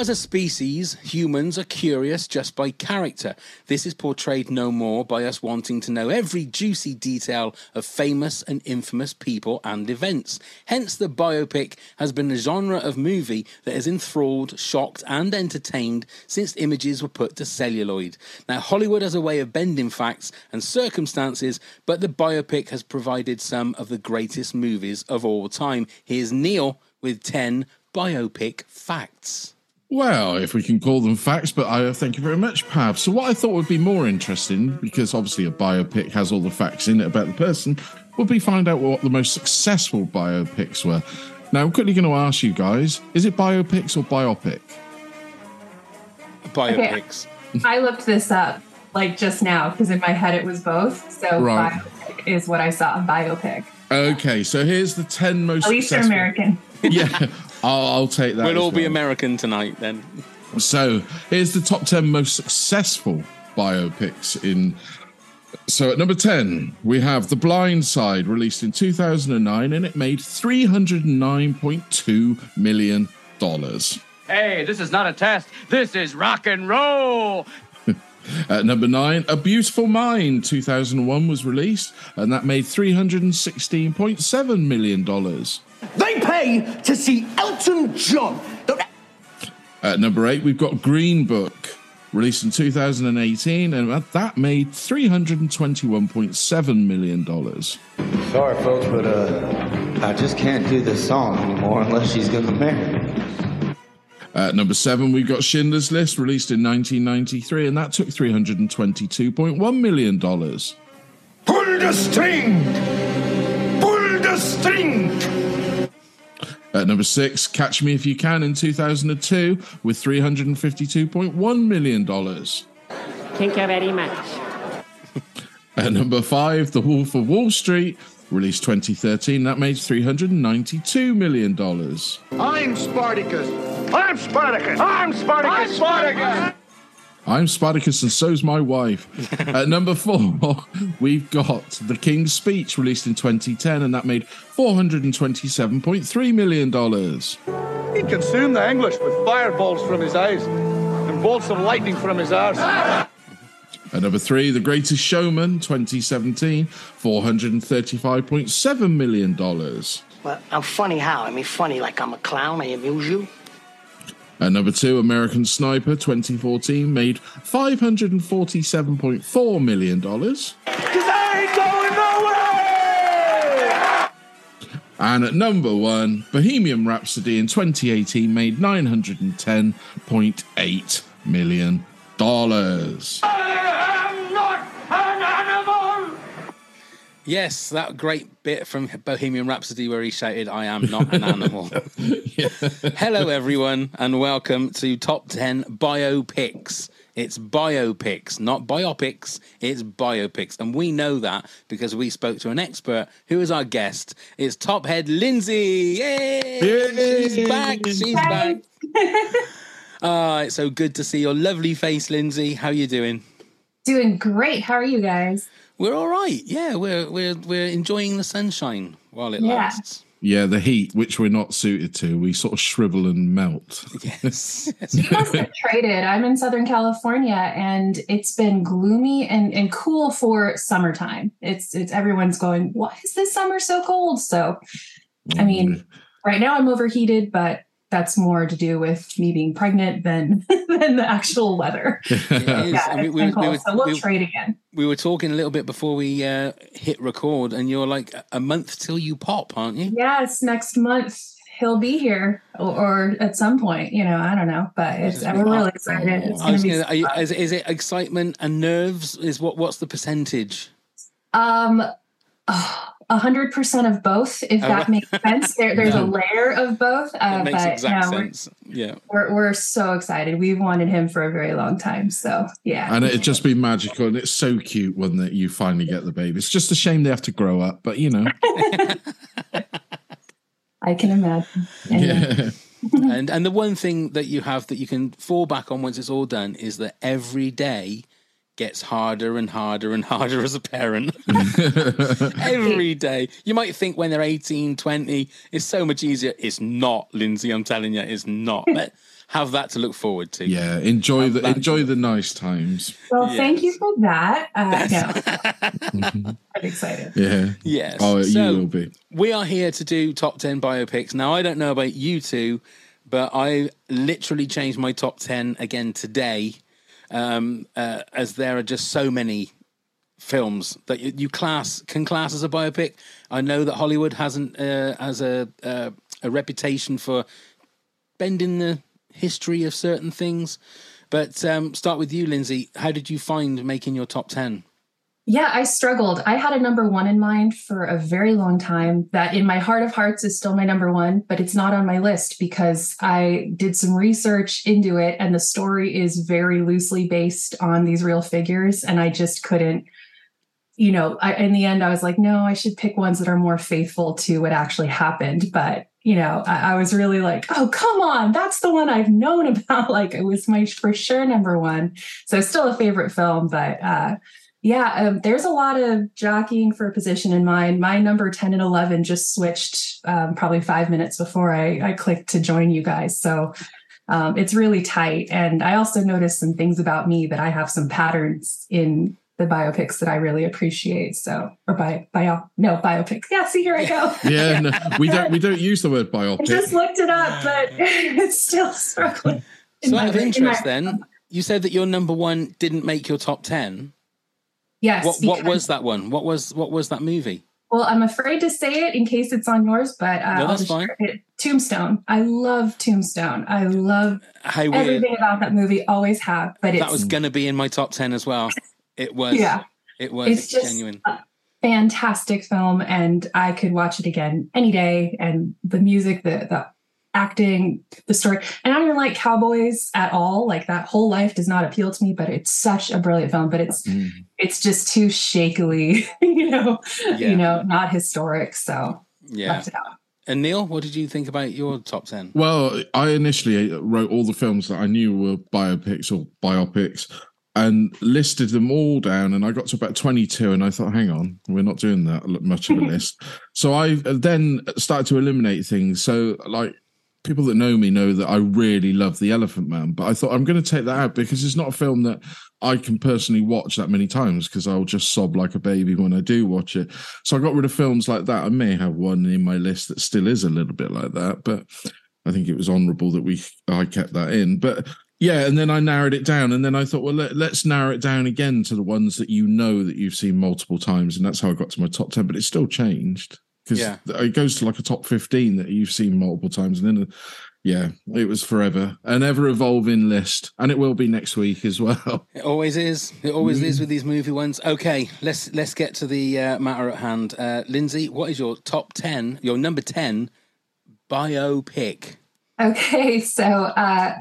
As a species, humans are curious just by character. This is portrayed no more by us wanting to know every juicy detail of famous and infamous people and events. Hence, the biopic has been a genre of movie that has enthralled, shocked, and entertained since images were put to celluloid. Now, Hollywood has a way of bending facts and circumstances, but the biopic has provided some of the greatest movies of all time. Here's Neil with 10 biopic facts. Well, if we can call them facts, but I thank you very much, Pav. So, what I thought would be more interesting, because obviously a biopic has all the facts in it about the person, would be find out what the most successful biopics were. Now, I'm quickly going to ask you guys: is it biopics or biopic? Biopics. I looked this up like just now because in my head it was both. So Right. biopic is what I saw. Biopic. Okay, so here's the ten most. At least you're successful- American. Yeah, I'll, I'll take that. We'll as all be. American tonight then. So here's the top 10 most successful biopics in. So at number 10, we have The Blind Side, released in 2009, and it made $309.2 million. Hey, this is not a test. This is rock and roll. At number 9, A Beautiful Mind, 2001 was released, and that made $316.7 million. They pay to see Elton John. At number 8, we've got Green Book, released in 2018, and that made $321.7 million. Sorry, folks, but uh, I just can't do this song anymore unless she's gonna marry me. At number seven, we've got Schindler's List, released in 1993, and that took $322.1 million. Pull the string! Pull the string! At number six, Catch Me If You Can in 2002, with $352.1 million. Thank you very much. At number five, The Wolf of Wall Street, released 2013, that made $392 million. I'm Spartacus! I'm Spartacus! I'm Spartacus! I'm Spartacus! I'm Spartacus, and so's my wife. At number four, we've got The King's Speech, released in 2010, and that made $427.3 million. He'd consume the English with fireballs from his eyes and bolts of lightning from his arse. At number three, The Greatest Showman, 2017, $435.7 million. Well, I'm funny how? I mean, funny like I'm a clown. I amuse you. At number two, American Sniper, 2014, made $547.4 million. Cause I ain't going nowhere! And at number one, Bohemian Rhapsody in 2018 made $910.8 million. Yes, that great bit from Bohemian Rhapsody where he shouted, I am not an animal. Hello, everyone, and welcome to Top 10 Biopics. It's biopics, not biopics. It's biopics. And we know that because we spoke to an expert who is our guest. It's Top Head Lindsay. Yay! She's back. She's back. Ah, it's so good to see your lovely face, Lindsay. How you doing? Doing great. How are you guys? We're all right. Yeah, we're we're we're enjoying the sunshine while it Yeah. lasts. Yeah, the heat, which we're not suited to, we sort of shrivel and melt. Yes. You must have traded. I'm in Southern California and it's been gloomy and, and cool for summertime. It's it's everyone's going, why is this summer so cold? So I oh, mean, right now I'm overheated, but that's more to do with me being pregnant than than the actual weather. Yeah, And we- it's we- been we cold, were- so we'll we- trade again. We were talking a little bit before we uh, hit record, and you're like a month till you pop, aren't you? Yes, next month he'll be here or, or at some point, you know, I don't know, but it's I'm really excited. It's gonna be gonna, you, is, is it excitement and nerves? Is what? What's the percentage? Um, a hundred percent of both, if Oh, that makes sense. There, there's No. a layer of both. Uh, It makes but exact no, we're- sense. Yeah. We're, we're so excited. We've wanted him for a very long time. So yeah, And it'd just be magical. And it's so cute when that you finally get the baby. It's just a shame they have to grow up, but you know. I can imagine. Anyway. yeah. and and the one thing that you have that you can fall back on once it's all done is that every day gets harder and harder and harder as a parent. every day. You might think when they're 18, 20, it's so much easier. It's not, Lindsay, I'm telling you, it's not. But have that to look forward to. Yeah. Enjoy the enjoy the nice times. Well, thank you for that. Uh, no, I'm excited. Yeah. Yes. Oh, So- you will be. We are here to do top 10 biopics. Now, I don't know about you two, but I literally changed my top 10 again today, um, uh, as there are just so many films that you, you class can class as a biopic. I know that Hollywood hasn't uh, has a uh, a reputation for bending the history of certain things. But um, start with you, Lindsay. How did you find making your top 10? Yeah, I struggled. I had a number one in mind for a very long time that in my heart of hearts is still my number one, but it's not on my list because I did some research into it and the story is very loosely based on these real figures. And I just couldn't, you know, I, in the end, I was like, no, I should pick ones that are more faithful to what actually happened. But you know, I, I was really like, oh, come on, that's the one I've known about. Like it was my for sure number one. So still a favorite film, but uh yeah, um, there's a lot of jockeying for a position in mine. My number 10 and 11 just switched um, probably five minutes before I, I clicked to join you guys. So um, it's really tight. And I also noticed some things about me that I have some patterns in the biopics that I really appreciate. So, or bio, bio, no, biopics. Yeah, see, here I go. Yeah, no, we don't we don't use the word biopics. I just looked it up, but it's still struggling. So, out of brain- in interest, my- then, you said that your number one didn't make your top 10. Yes. What, what was that one? What was what was that movie? Well, I'm afraid to say it in case it's on yours, but uh, No, that's fine. it. Tombstone. I love Tombstone. I love How weird. everything about that movie. Always have, but it's That was going to be in my top 10 as well. It was. Yeah. It was It's just genuine. a fantastic film, and I could watch it again any day. And the music, the the acting, the story, and I don't even like cowboys at all. Like that whole life does not appeal to me, but it's such a brilliant film. But it's Mm. it's just too shakily, you know, Yeah. you know, not historic. So Yeah. left it out. And Neil, what did you think about your top 10? Well, I initially wrote all the films that I knew were biopics or biopics and listed them all down. And I got to about 22 and I thought, hang on, we're not doing that much of a list. So I then started to eliminate things. So, like, people that know me know that I really love The Elephant Man, but I thought I'm going to take that out because it's not a film that I can personally watch that many times because I'll just sob like a baby when I do watch it. So I got rid of films like that. I may have one in my list that still is a little bit like that, but I think it was honourable that we I kept that in. But yeah, and then I narrowed it down, and then I thought, well, let, let's narrow it down again to the ones that you know that you've seen multiple times, and that's how I got to my top ten. But it's still changed because Yeah. it goes to like a top fifteen that you've seen multiple times, and then. yeah, it was forever, an ever evolving list, and it will be next week as well. It always is. It always is with these movie ones. Okay, let's let's get to the uh, matter at hand. Uh, Lindsay, what is your top 10, your number 10 biopic? Okay, so uh,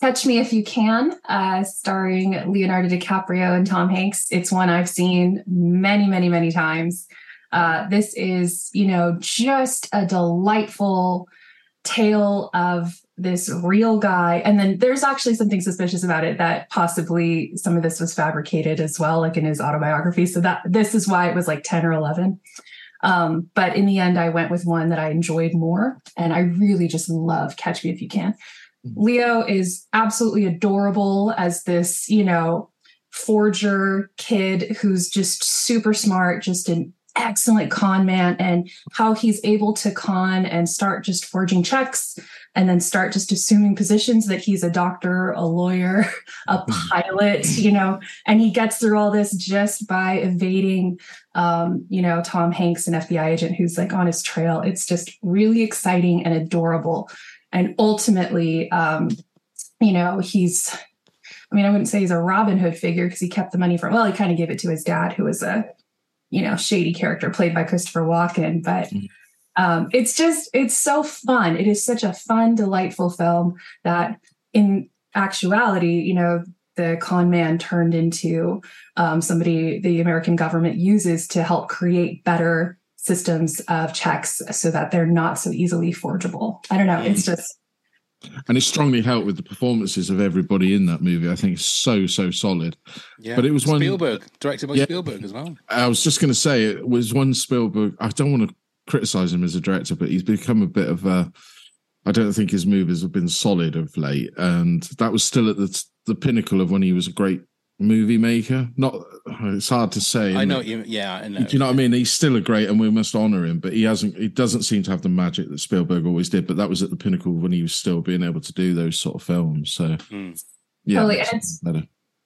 Catch Me If You Can, uh, starring Leonardo DiCaprio and Tom Hanks. It's one I've seen many, many, many times. Uh, this is, you know, just a delightful tale of this real guy. And then there's actually something suspicious about it that possibly some of this was fabricated as well, like in his autobiography. So that this is why it was like 10 or 11. Um, but in the end, I went with one that I enjoyed more. And I really just love Catch Me If You Can. Leo is absolutely adorable as this, you know, forger kid who's just super smart, just an excellent con man, and how he's able to con and start just forging checks and then start just assuming positions that he's a doctor, a lawyer, a pilot, you know, and he gets through all this just by evading, um, you know, Tom Hanks, an FBI agent who's like on his trail. It's just really exciting and adorable and ultimately um you know he's i mean i wouldn't say he's a robin hood figure because he kept the money from well he kind of gave it to his dad who was a you know shady character played by christopher walken but um it's just it's so fun it is such a fun delightful film that in actuality you know the con man turned into um, somebody the american government uses to help create better systems of checks so that they're not so easily forgeable. I don't know. It's just and it strongly helped with the performances of everybody in that movie. I think it's so so solid. Yeah, but it was one Spielberg, directed by Yeah. Spielberg as well. I was just going to say it was one Spielberg. I don't want to criticize him as a director, but he's become a bit of a. I don't think his movies have been solid of late, and that was still at the the pinnacle of when he was a great movie maker. Not, it's hard to say. I know it? you. Yeah, I know. Do you know what I mean? He's still a great, and we must honor him. But he hasn't. He doesn't seem to have the magic that Spielberg always did. But that was at the pinnacle when he was still being able to do those sort of films. So Hmm. yeah, Totally, it's- better.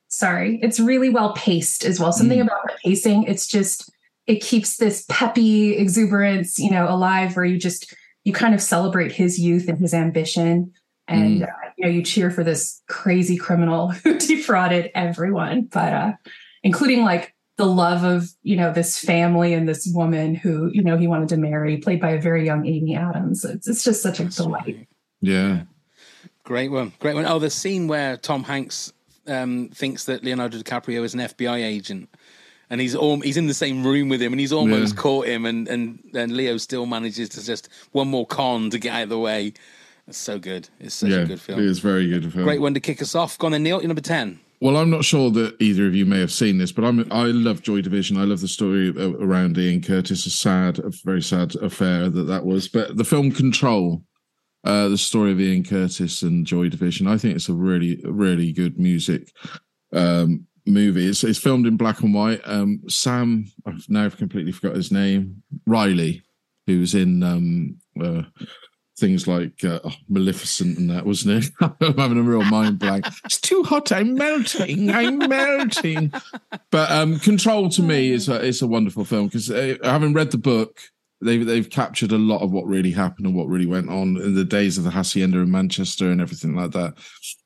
sorry, it's really well paced as well. Something Mm. about the pacing, it's just it keeps this peppy exuberance, you know, alive where you just you kind of celebrate his youth and his ambition. And Mm. uh, you know, you cheer for this crazy criminal who defrauded everyone, but uh including like the love of you know this family and this woman who you know he wanted to marry, played by a very young Amy Adams. It's, it's just such a delight. Yeah. Great one, great one. Oh, the scene where Tom Hanks um, thinks that Leonardo DiCaprio is an FBI agent, and he's all, he's in the same room with him, and he's almost Yeah. caught him, and and then Leo still manages to just one more con to get out of the way. It's so good. It's such yeah, a good film. It is very good film. Great one to kick us off. Go on then, Neil. You're number ten. Well, I'm not sure that either of you may have seen this, but I'm I love Joy Division. I love the story around Ian Curtis. A sad, a very sad affair that that was. But the film Control, uh, the story of Ian Curtis and Joy Division, I think it's a really, really good music um, movie. It's, it's filmed in black and white. Um, Sam, I've now completely forgot his name. Riley, who was in um, uh, things like uh, oh, Maleficent and that, wasn't it? I'm having a real mind blank. It's too hot. I'm melting. I'm melting. But um, Control to me is a, is a wonderful film because uh, having read the book, they've they've captured a lot of what really happened and what really went on in the days of the Haçienda in Manchester and everything like that.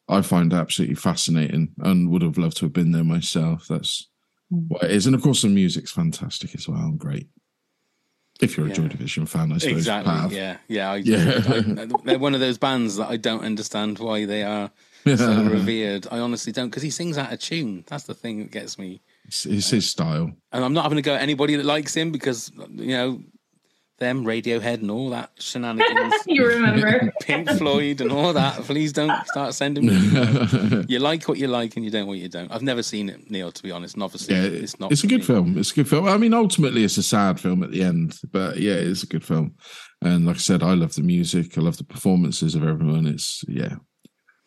I find absolutely fascinating and would have loved to have been there myself. That's what it is, and of course the music's fantastic as well. Great. If you're a Joy Division fan, I suppose. Exactly. Yeah. Yeah. I, Yeah. I- they're one of those bands that I don't understand why they are so revered. I honestly don't, because he sings out of tune. That's the thing that gets me. It's, it's his um, style. And I'm not having to go at anybody that likes him because you know them Radiohead and all that shenanigans. You remember. Pink Floyd and all that. Please don't start sending me. you like what you like and you don't what you don't. I've never seen it, Neil, to be honest. And obviously, Yeah, it's not. It's a good me. film. It's a good film. I mean, ultimately, it's a sad film at the end, but yeah, it's a good film. And like I said, I love the music. I love the performances of everyone. It's yeah,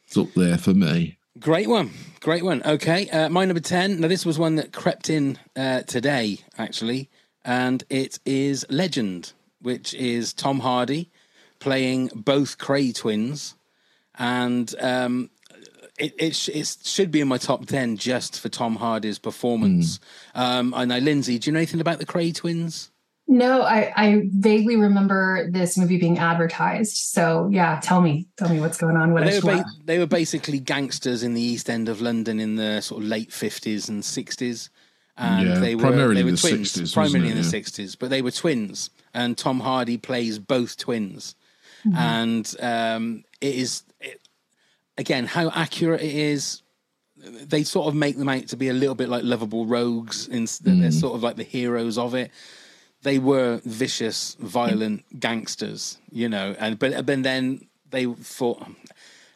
it's up there for me. Great one. Great one. Okay. Uh, my number 10. Now, this was one that crept in uh, today, actually. And it is Legend, which is Tom Hardy playing both Kray twins. And um, it, it, sh- it should be in my top 10 just for Tom Hardy's performance. Um, I know, Lindsay, do you know anything about the Kray twins? No, I, I vaguely remember this movie being advertised. So yeah, tell me, tell me what's going on. What I They were, ba- they were basically gangsters in the East End of London in the sort of late fifties and sixties, and Yeah, they were primarily they were the twins, 60s, primarily wasn't in it? the Yeah. sixties. But they were twins, and Tom Hardy plays both twins, Mhm. and um, it is. It, again, how accurate it is. They sort of make them out to be a little bit like lovable rogues. In, They're Mm. sort of like the heroes of it. They were vicious, violent gangsters, you know. And but but then they thought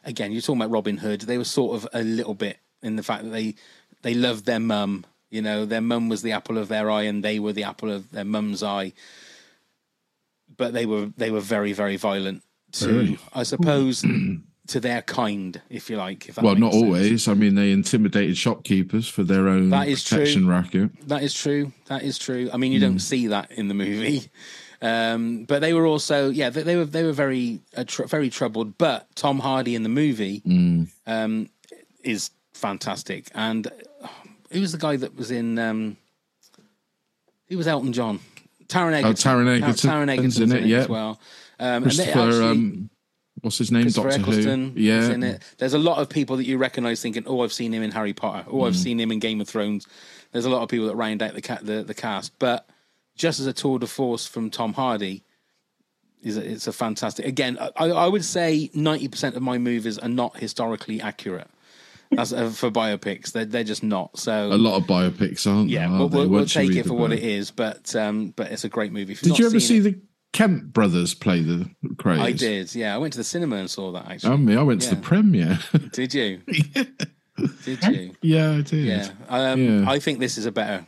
again. You're talking about Robin Hood. They were sort of a little bit in the fact that they they loved their mum. You know, their mum was the apple of their eye, and they were the apple of their mum's eye. But they were they were very very violent to. I suppose, to their kind, if you like. If well, not sense. always. I mean, they intimidated shopkeepers for their own That is protection true. racket. That is true. That is true. I mean, you Hmm. don't see that in the movie, um, but they were also, yeah, they, they were they were very uh, tr- very troubled. But Tom Hardy in the movie Mm. um, is fantastic, and uh, who was the guy that was in? Um, he was Elton John. Taron Egerton. Oh, Taron Egerton Taron Egerton's in in it, it yeah. as well. Um, and they actually- um, what's his name? Doctor Eccleston Who. Yeah. in it. There's a lot of people that you recognise thinking, "Oh, I've seen him in Harry Potter. Oh, I've Mm. seen him in Game of Thrones." There's a lot of people that round out the ca- the, the cast, but just as a tour de force from Tom Hardy, is a, it's a fantastic. Again, I, I would say 90 percent of my movies are not historically accurate. That's uh, for biopics. They're they're just not. So A lot of biopics, aren't yeah, there? we'll, they, we'll, we'll take it for what it is. But um, but it's a great movie. Did you ever see it- the Kemp brothers play the Krays? I did. Yeah, I went to the cinema and saw that. Actually, Oh, me, I went to the premiere. Did you? Did you? yeah, I did. Yeah. Um, Yeah. I think this is a better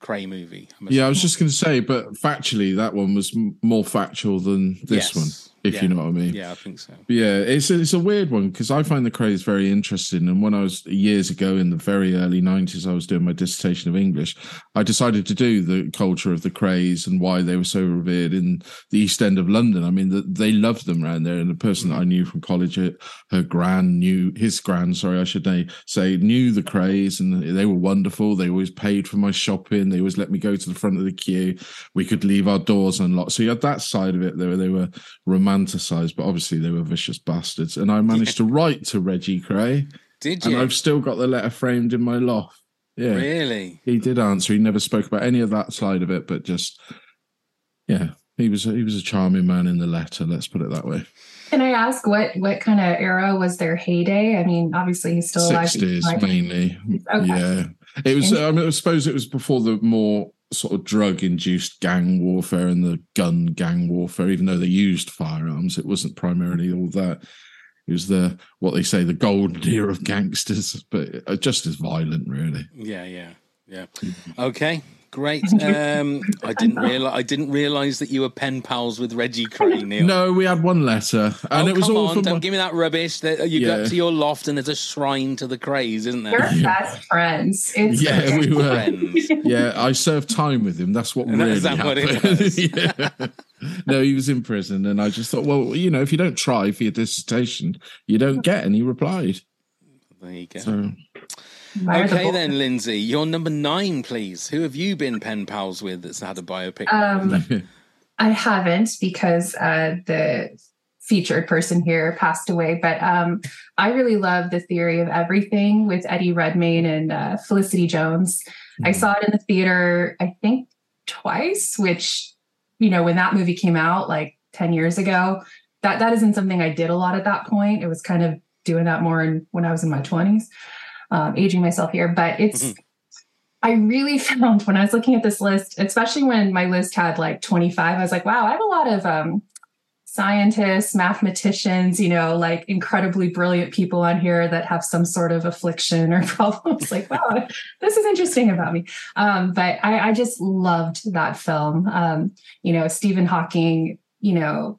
Kray movie. I Yeah, I was just going to say, but factually, that one was m- more factual than this Yes. one, if Yeah. you know what I mean. Yeah, I think so. Yeah, it's a, it's a weird one because I find the Krays very interesting. And when I was years ago in the very early nineties, I was doing my dissertation of English. I decided to do the culture of the Krays and why they were so revered in the East End of London. I mean, the, they loved them around there, and the person that mm-hmm. I knew from college, her, her gran knew his grand. Sorry, I should say, say knew the Krays, and they were wonderful. They always paid for my shopping. They always let me go to the front of the queue. We could leave our doors unlocked. So you had that side of it. They were they were romanticized, but obviously they were vicious bastards. And I managed to write to Reggie Kray. Did you? And? I've still got the letter framed in my loft. Yeah. Really? He did answer. He never spoke about any of that side of it, but just yeah, he was he was a charming man in the letter. Let's put it that way. Can I ask what what kind of era was their heyday? I mean, obviously he's still alive. Sixties Like- mainly. Okay. Yeah, it was. I, mean, I suppose it was before the more sort of drug-induced gang warfare and the gun gang warfare. Even though they used firearms, it wasn't primarily all that. It was the what they say the golden era of gangsters, but uh, just as violent, really. Yeah, yeah, yeah. Okay, great. Um, I didn't realize I didn't realize that you were pen pals with Reggie Kray, Neil. No, we had one letter, and oh, it was come all on! from Don't give me that rubbish. That you Yeah. go to your loft and there's a shrine to the Krays, isn't there? You're best friends. It's yeah, we were. Friends. Yeah, I served time with him. That's what And really is that what it happened. was? yeah. No, he was in prison, and I just thought, well, you know, if you don't try for your dissertation, you don't get. And he replied. There you go. So Admire Okay then, Lindsay, you're number nine, please. Who have you been pen pals with that's had a biopic? Um, I haven't because uh, the featured person here passed away. But um, I really love the theory of everything with Eddie Redmayne and uh, Felicity Jones. I Mm. saw it in the theater, I think twice, which, you know, when that movie came out like 10 years ago, that, that isn't something I did a lot at that point. It was kind of doing that more in, when I was in my 20s, um, aging myself here. But it's, I really found when I was looking at this list, especially when my list had like 25, I was like, wow, I have a lot of um, scientists, mathematicians, you know, like incredibly brilliant people on here that have some sort of affliction or problems. like, wow, this is interesting about me. Um, but I, I just loved that film. Um, you know, Stephen Hawking, you know,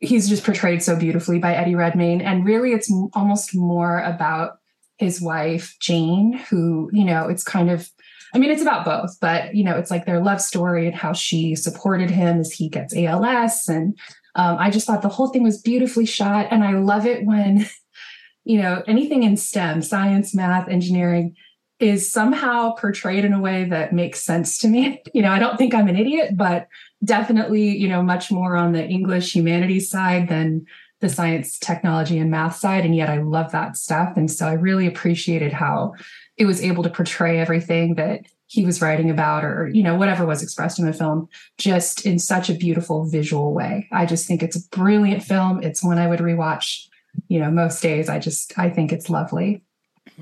he's just portrayed so beautifully by Eddie Redmayne. And really, it's almost more about his wife, Jane, who, you know, it's kind of, I mean, it's about both, but, you know, it's like their love story and how she supported him as he gets ALS. And um, I just thought the whole thing was beautifully shot. And I love it when, you know, anything in STEM, science, math, engineering, is somehow portrayed in a way that makes sense to me. You know, I don't think I'm an idiot, but definitely, you know, much more on the English humanities side than the science, technology, and math side. And yet I love that stuff. And so I really appreciated how it was able to portray everything that he was writing about or, you know, whatever was expressed in the film just in such a beautiful visual way. I just think it's a brilliant film. It's one I would rewatch you know, most days I just I think it's lovely.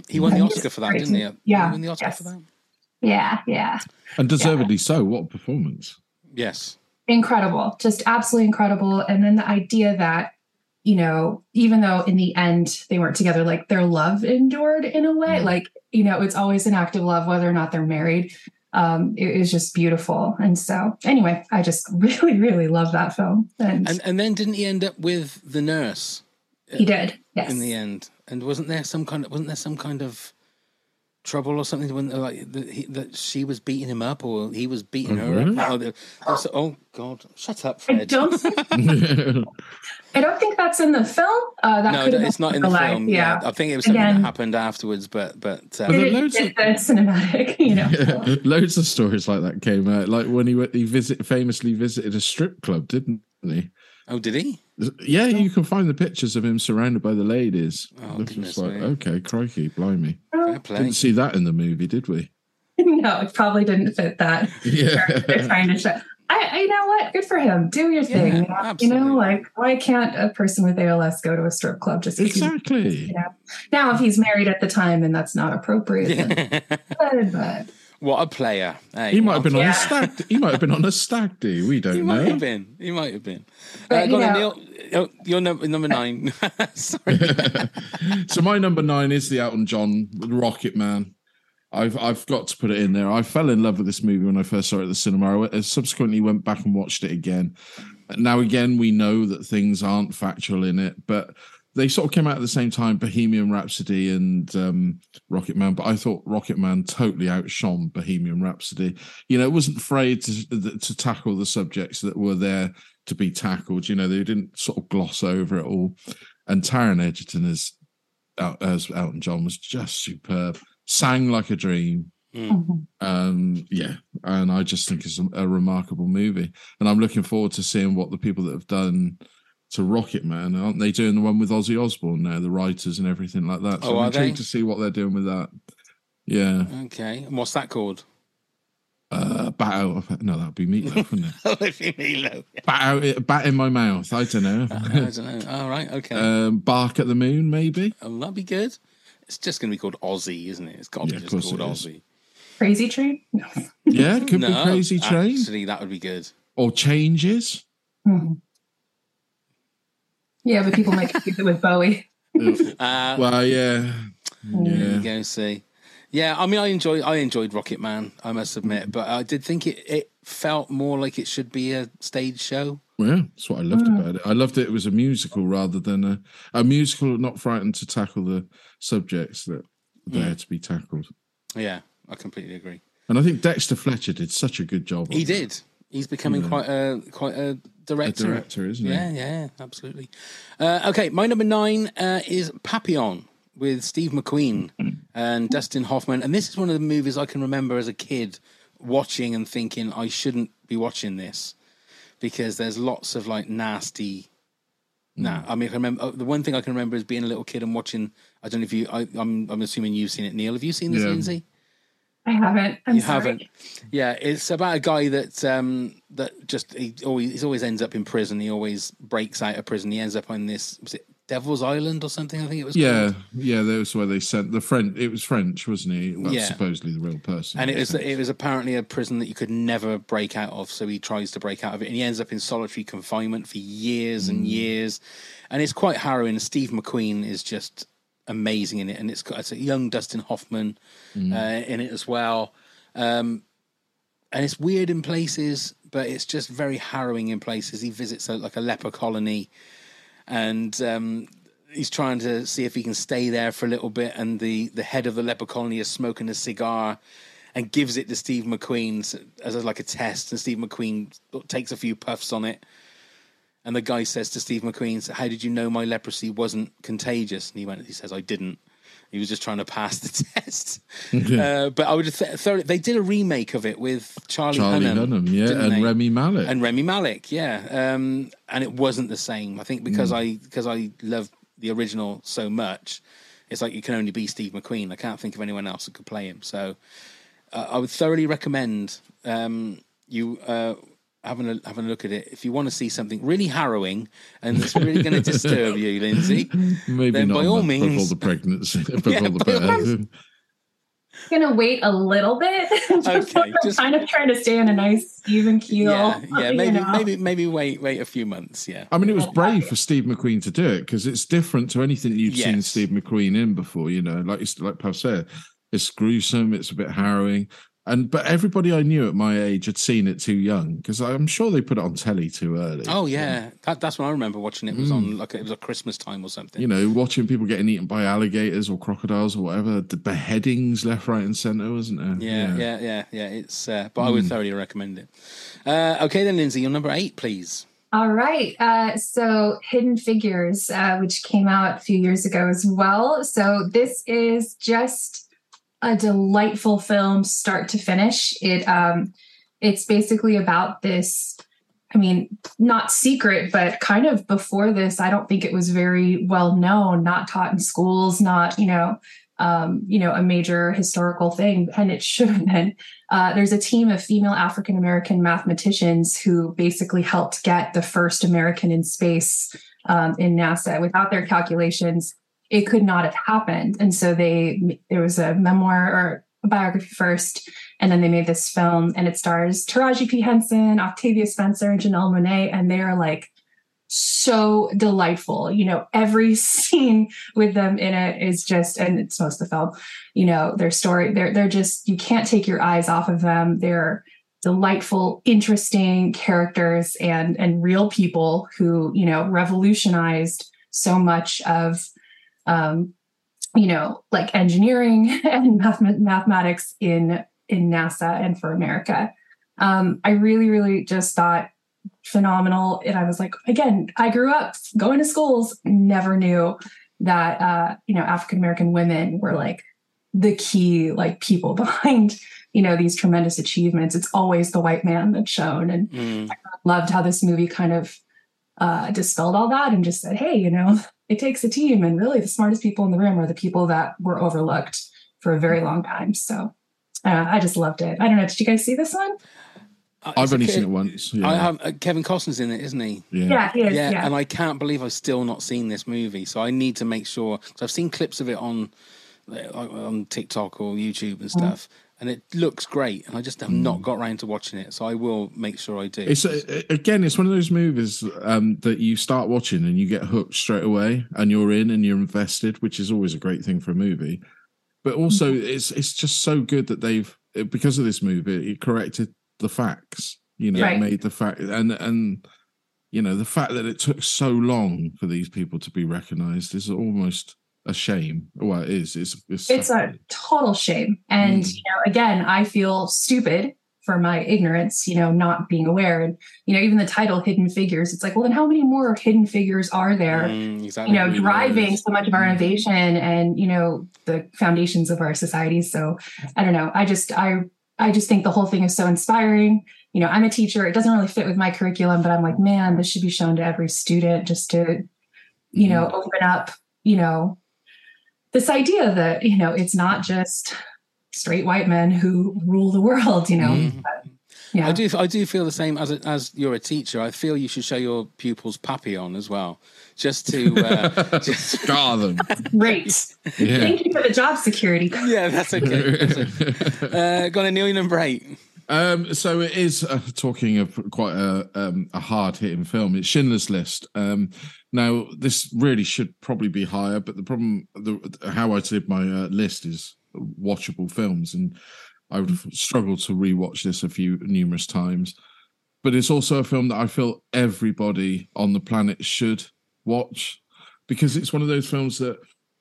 He won the Yeah, Oscar he's for that, didn't he? Yeah, He won the Oscar yes. for that. Yeah, yeah. And deservedly so. What a performance. Yes. incredible just absolutely incredible and then the idea that you know even though in the end they weren't together like their love endured in a way. Like you know it's always an act of love whether or not they're married. Um it is just beautiful. And so anyway i just really really love that film. And, And and then didn't he end up with the nurse? he did yes. In the end. And wasn't there some kind of wasn't there some kind of trouble or something when like that, he, that she was beating him up or he was beating Oh, her up? Oh, the- oh, oh God! Shut up, i Fred. don't i don't think that's in the film uh that no, could have it's been not in the live, film. yeah, I think it was something Again, that happened afterwards. But but But it, loads it, the cinematic you know Loads of stories like that came out. Like when he went, he visit famously visited a strip club, didn't he? oh, did he? Yeah, you can find the pictures of him surrounded by the ladies. Oh, This was goodness like, me. okay, crikey, blimey. Didn't see that in the movie, did we? no it probably didn't fit that Yeah. trying to show. I, I you know what? Good for him. Do your thing. Yeah, you know? you absolutely. know, like why can't a person with ALS go to a strip club just he- Exactly. you know? Now, if he's married at the time and that's not appropriate, then good, but what a player! Hey, He might have been a on a stag. He might have been on a stag do. We don't might know. have been. He might have been. But, Uh, go you on, know- Neil. Oh, you're number number nine. Sorry. so my number nine is the Elton John Rocket Man. I've I've got to put it in there. I fell in love with this movie when I first saw it at the cinema. I went- I subsequently went back and watched it again. Now again, we know that things aren't factual in it, but they sort of came out at the same time, Bohemian Rhapsody and um, Rocket Man. But I thought Rocket Man totally outshone Bohemian Rhapsody. You know, it wasn't afraid to to tackle the subjects that were there to be tackled. You know, they didn't sort of gloss over it all. And Taron Egerton as as Elton John was just superb. Sang like a dream. Um, yeah, and I just think it's a, a remarkable movie, and I'm looking forward to seeing what the people that have done to Rocket Man aren't they doing the one with Ozzy Osbourne now, the writers and everything like that. So Oh, I'm are intrigued they? to see what they're doing with that. Yeah, okay. And what's that called? uh, bat out. Of, no, that'd be meatloaf, wouldn't it? Oh, if you Milo. bat out, bat in my mouth. I don't know. I don't know. All right. Okay. um, bark at the moon, maybe. oh, that'd be good. It's just going to be called Ozzy, isn't it? It's got to Yeah, be just called it is. Ozzy. crazy train. No. Yeah, could be Crazy Train Actually, that would be good. or Changes. Mhm. Yeah, but people might confuse it with Bowie. Mm. Uh, Well, yeah, mm. yeah. you go. See, yeah. I mean, I enjoyed. I enjoyed Rocket Man. I must admit, but I did think it. It felt more like it should be a stage show. Yeah, that's what I loved mm. about it. I loved it. It was a musical rather than a a musical, not frightened to tackle the subjects that are there to be tackled. Yeah, I completely agree. And I think Dexter Fletcher did such a good job. He on did. He's becoming Yeah. quite a quite a director. director, isn't he? Yeah, yeah, absolutely. Uh, okay, my number nine uh, is Papillon with Steve McQueen and Dustin Hoffman, and this is one of the movies I can remember as a kid watching and thinking I shouldn't be watching this because there's lots of like nasty. Nah, I mean, I remember uh, the one thing I can remember is being a little kid and watching. I don't know if you. I, I'm. I'm assuming you've seen it, Neil. Have you seen this, Yeah. Lindsay? I haven't. I'm you sorry. haven't. Yeah, it's about a guy that um that just he always he always ends up in prison. He always breaks out of prison. He ends up on this was it Devil's Island or something? I think it was. Yeah, called. yeah, that was where they sent the French. It was French, wasn't he? Well, Yeah. supposedly the real person. And it was it was apparently a prison that you could never break out of. So he tries to break out of it, and he ends up in solitary confinement for years and years. And it's quite harrowing. Steve McQueen is just amazing in it, and it's got it's a young Dustin Hoffman Mm. uh, in it as well. Um, and it's weird in places, but it's just very harrowing in places. He visits a, like a leper colony, and um, he's trying to see if he can stay there for a little bit. And the the head of the leper colony is smoking a cigar, and gives it to Steve McQueen as like a test. And Steve McQueen takes a few puffs on it. And the guy says to Steve McQueen, "How did you know my leprosy wasn't contagious?" And he went, "He says I didn't. He was just trying to pass the test." uh, but I would have th- they did a remake of it with Charlie, Charlie Hunnam, Hunnam, yeah, and they? Rami Malek, and Rami Malek, yeah. Um, and it wasn't the same. I think because I because I love the original so much, it's like you can only be Steve McQueen. I can't think of anyone else that could play him. So uh, I would thoroughly recommend um, you uh, having a having a look at it. If you want to see something really harrowing and that's really going to disturb you, Lindsay, Maybe then not by all before means, the pregnancy, before Yeah, the by all birth. gonna wait a little bit. Okay, I'm kind of trying to stay in a nice even keel. yeah, yeah, you maybe know. maybe maybe wait wait a few months. Yeah, I mean, it was brave for Steve McQueen to do it because it's different to anything you've seen Steve McQueen in before. You know, like it's like Pav said, it's gruesome, it's a bit harrowing, and but everybody I knew at my age had seen it too young because I'm sure they put it on telly too early. Oh yeah, that, that's when I remember watching it. It was on like it was a Christmas time or something. You know, watching people getting eaten by alligators or crocodiles or whatever, the beheadings left, right, and center, wasn't there? Yeah, yeah, yeah, yeah. It's uh, but I would Mm. thoroughly recommend it. Uh, okay then, Lindsay, your number eight, please. All right. Uh, so, Hidden Figures, uh, which came out a few years ago as well. So, this is just a delightful film, start to finish. It um, it's basically about this. I mean, not secret, but kind of before this, I don't think it was very well known, not taught in schools, not you know, um, you know, a major historical thing, and it should have been. Uh, there's a team of female African American mathematicians who basically helped get the first American in space um, in NASA. Without their calculations, it could not have happened. And so they there was a memoir or a biography first, and then they made this film, and it stars Taraji P Henson, Octavia Spencer, and Janelle Monáe, and they are like so delightful. You know, every scene with them in it is just, and it's most of the film, you know, their story, they're they're just you can't take your eyes off of them. They're delightful, interesting characters and and real people who, you know, revolutionized so much of um, you know, like engineering and math- mathematics in in NASA and for America. Um, I really, really just thought phenomenal. And I was like, again, I grew up going to schools, never knew that uh, you know, African American women were like the key like people behind, you know, these tremendous achievements. It's always the white man that's shown. And Mm. I loved how this movie kind of uh, dispelled all that and just said, hey, you know, it takes a team. And really, the smartest people in the room are the people that were overlooked for a very long time. So uh, I just loved it. I don't know. Did you guys see this one? I've only seen it once. Yeah. I have uh, Kevin Costner's in it, isn't he? Yeah. Yeah, he is, yeah. and I can't believe I've still not seen this movie. So I need to make sure because I've seen clips of it on uh, on TikTok or YouTube and Mm-hmm. Stuff, and it looks great. And I just have not got around to watching it, so I will make sure I do. It's uh, again, it's one of those movies um, that you start watching and you get hooked straight away, and you're in and you're invested, which is always a great thing for a movie. But also, it's it's just so good that they've because of this movie, it corrected the facts. You know, Right. made the fact and and you know the fact that it took so long for these people to be recognised is almost a shame. Well, it is. It's it's, it's a total shame and Mm. you know again i feel stupid for my ignorance you know not being aware and you know even the title hidden figures it's like well then how many more hidden figures are there Mm, exactly. you know driving so much of our innovation and you know the foundations of our society. so i don't know i just i i just think the whole thing is so inspiring you know i'm a teacher it doesn't really fit with my curriculum but i'm like man this should be shown to every student just to you know Mm-hmm. open up you know this idea that you know it's not just straight white men who rule the world you know Mhm. But, yeah I do. I do feel the same as a, as you're a teacher. I feel you should show your pupils Papillon as well, just to uh, just scar them. great Yeah. thank you for the job security yeah, that's okay. That's okay. Uh, got a Neil number eight. Um, so it is uh, talking of quite a um, a hard hitting film. It's Schindler's List. Um, now this really should probably be higher, but the problem, the how I did my uh, list is watchable films, and I would have struggled to rewatch this a few numerous times. But it's also a film that I feel everybody on the planet should watch because it's one of those films that,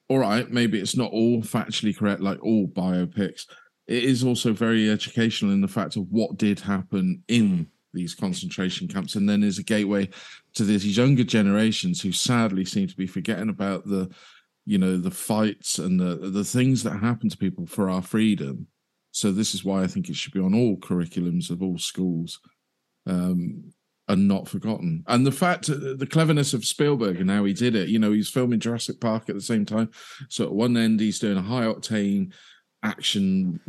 all right, maybe it's not all factually correct like all biopics, it is also very educational in the fact of what did happen in these concentration camps. And then is a gateway to these younger generations who sadly seem to be forgetting about the you know the fights and the the things that happen to people for our freedom. So this is why i think it should be on all curriculums of all schools um and not forgotten. And the fact the cleverness of spielberg and how he did it you know he's filming jurassic park at the same time. So at one end he's doing a high octane action,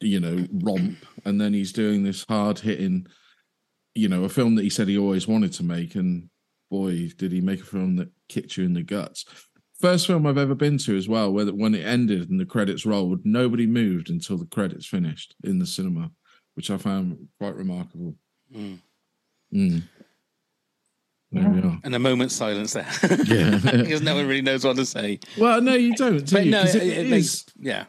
you know, romp, and then he's doing this hard hitting, you know, a film that he said he always wanted to make, and boy, did he make a film that kicked you in the guts. First film I've ever been to as well, where when it ended and the credits rolled, nobody moved until the credits finished in the cinema, which I found quite remarkable. Mm. Mm. There we are. And a moment's silence there. Yeah. because no one really knows what to say. Well, no, you don't. Do But you? no, it, it it is- makes yeah.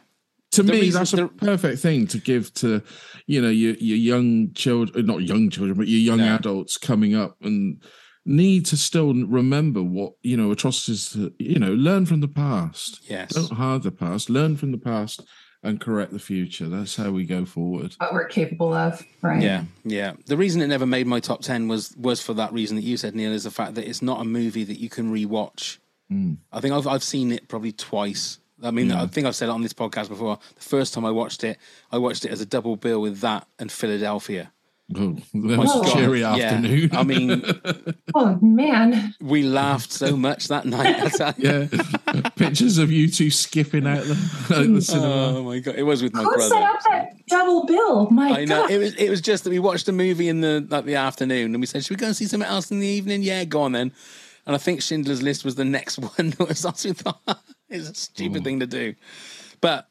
To The me, reason- that's a the- perfect thing to give to, you know, your your young children, not young children, but your young No. adults coming up and need to still remember what you know atrocities. that- You know, learn from the past. Yes. Don't hide the past. Learn from the past and correct the future. That's how we go forward. What we're capable of, right? Yeah, yeah. The reason it never made my top ten was was for that reason that you said, Neil, is the fact that it's not a movie that you can rewatch. Mm. I think I've I've seen it probably twice. I mean, I hmm. think I've said it on this podcast before. The first time I watched it, I watched it as a double bill with that and Philadelphia. Oh, that My was oh. God, cheery yeah. afternoon. I mean, Oh man, we laughed so much that night. I tell you. yeah, pictures of you two skipping out the, out the cinema. Oh my god! It was with my who brother. set up that double bill? My I know God. it was. It was just that we watched a movie in the like the afternoon, and we said, "Should we go and see something else in the evening?" Yeah, go on then. And I think Schindler's List was the next one. that was also thought it's a stupid thing to do, but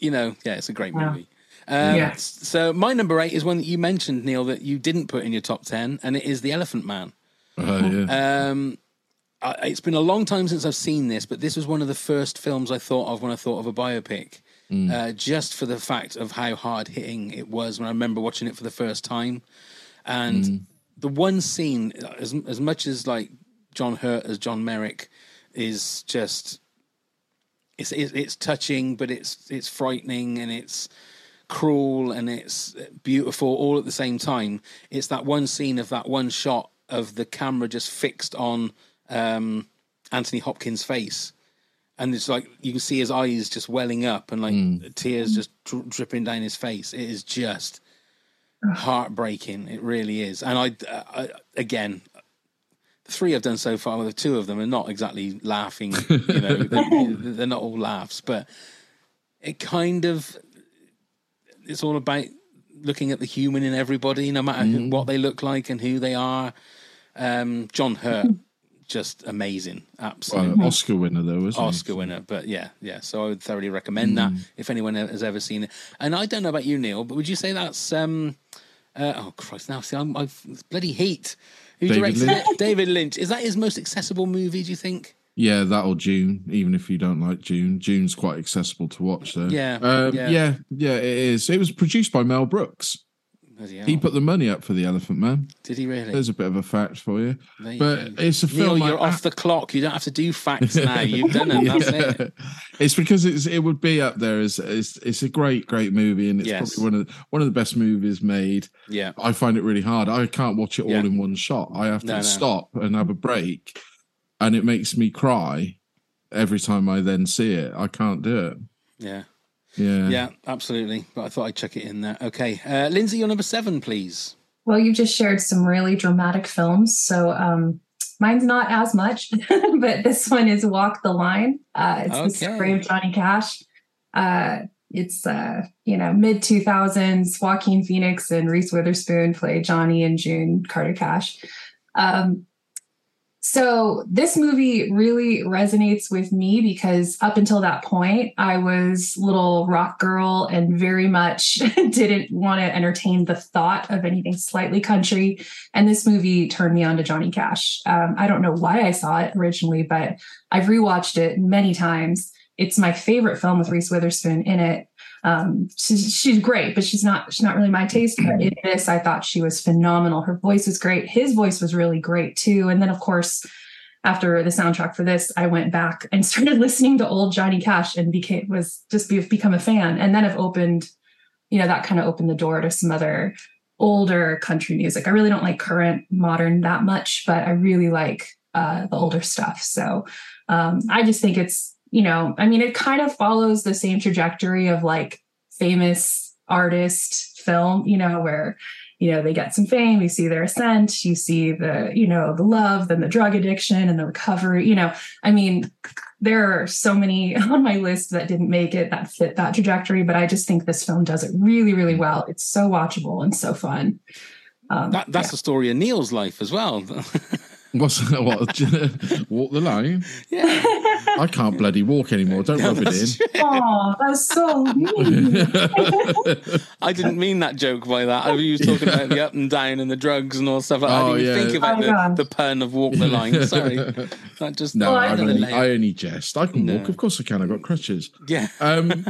you know, yeah, it's a great Wow. movie. Um, Yeah. So my number eight is one that you mentioned, Neil, that you didn't put in your top ten, and it is The Elephant Man. Oh, yeah. Um, I, it's been a long time since I've seen this, but this was one of the first films I thought of when I thought of a biopic. Mm. Uh, just for the fact of how hard hitting it was when I remember watching it for the first time, and Mm. the one scene, as as much as like John Hurt as John Merrick, is just it's it's, it's touching, but it's it's frightening and it's cruel and it's beautiful all at the same time. It's that one scene of that one shot of the camera just fixed on um, Anthony Hopkins' face. And it's like you can see his eyes just welling up and like tears just dri- dripping down his face. It is just heartbreaking. It really is. And I, I again, the three I've done so far, the two of them are not exactly laughing. You know, they're, they're not all laughs, but it kind of it's all about looking at the human in everybody, no matter who, what they look like and who they are. Um, John Hurt, just amazing, absolutely. Well, Oscar winner though, wasn't he? Oscar winner, but yeah, yeah. So I would thoroughly recommend that if anyone has ever seen it. And I don't know about you, Neil, but would you say that's um, uh, oh Christ, now see, I'm I've it's bloody heat. Who David directed Lynch. it? David Lynch. Is that his most accessible movie? Do you think? Yeah, that or Dune. Even if you don't like Dune, Dune's quite accessible to watch. Though. Yeah, um, yeah. yeah, yeah, It is. It was produced by Mel Brooks. He put the money up for the Elephant Man. Did he really? There's a bit of a fact for you, but go. it's a Neil, film. you're off the clock. You don't have to do facts now. You've done it. That's Yeah. it. It's because it's it would be up there as it's it's a great great movie and it's Yes. probably one of the, one of the best movies made. Yeah. I find it really hard. I can't watch it all Yeah. in one shot. I have to No, no. stop and have a break, and it makes me cry every time I then see it. I can't do it. Yeah. Yeah. Yeah, absolutely. But I thought I'd check it in there. Okay. Uh, Lindsay, your number seven, please. Well, you've just shared some really dramatic films. So um, mine's not as much, but this one is Walk the Line. Uh, it's the Okay. story of Johnny Cash. Uh, it's, uh, you know, mid 2000s. Joaquin Phoenix and Reese Witherspoon play Johnny and June Carter Cash. Um, so this movie really resonates with me because up until that point, I was little rock girl and very much didn't want to entertain the thought of anything slightly country. And this movie turned me on to Johnny Cash. Um, I don't know why I saw it originally, but I've rewatched it many times. It's my favorite film with Reese Witherspoon in it. Um, she's, she's great, but she's not she's not really my taste. But in this, I thought she was phenomenal. Her voice was great. His voice was really great too. And then, of course, after the soundtrack for this, I went back and started listening to old Johnny Cash and became was just be, become a fan. And then I've opened, you know, that kind of opened the door to some other older country music. I really don't like current modern that much, but I really like uh, the older stuff. So um, I just think it's, you know, I mean, it kind of follows the same trajectory of like famous artist film, you know, where you know they get some fame you see their ascent you see the you know the love then the drug addiction and the recovery you know. I mean there are so many on my list that didn't make it that fit that trajectory but i just think this film does it really really well. It's so watchable and so fun. Um, That, that's the story of Neil's life as well. What's what? walk the line. Yeah. I can't bloody walk anymore. Don't rub it in. oh, that's so mean. I didn't mean that joke by that. I was talking about the up and down and the drugs and all stuff. I Oh, didn't yeah. think about Oh, the, the pun of walk the line. Sorry. That just No, I I, only, I only jest. I can No. walk. Of course I can. I've got crutches. yeah. Um,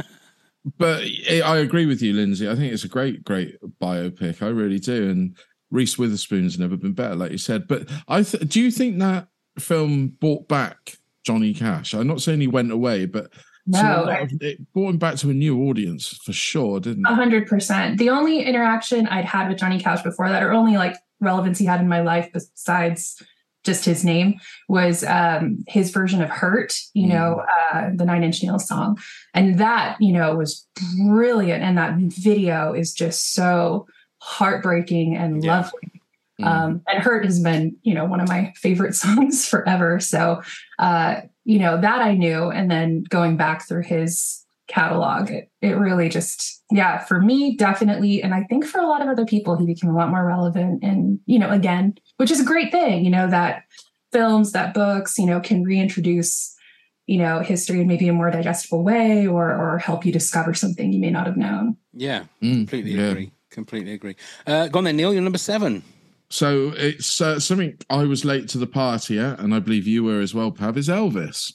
but I I agree with you, Lindsay. I think it's a great, great biopic. I really do. And Reese Witherspoon's never been better, like you said. But I th- do you think that film brought back Johnny Cash? I'm not saying he went away, but No, of- it brought him back to a new audience for sure, didn't A it? hundred percent. The only interaction I'd had with Johnny Cash before that, or only like relevance he had in my life besides just his name, was um, his version of "Hurt." You know, uh, the Nine Inch Nails song, and that you know was brilliant. And that video is just so heartbreaking and Yeah. lovely. Um, and "Hurt" has been you know one of my favorite songs forever. So uh, you know that I knew, and then going back through his catalog it, it really just yeah for me definitely and i think for a lot of other people he became a lot more relevant and you know again which is a great thing you know that films that books you know can reintroduce you know history in maybe a more digestible way or or help you discover something you may not have known Yeah. Mm, Completely yeah. agree. Completely agree. Uh, go on then, Neil. You're number seven. So it's uh, something I was late to the party at, and I believe you were as well, Pav, is Elvis.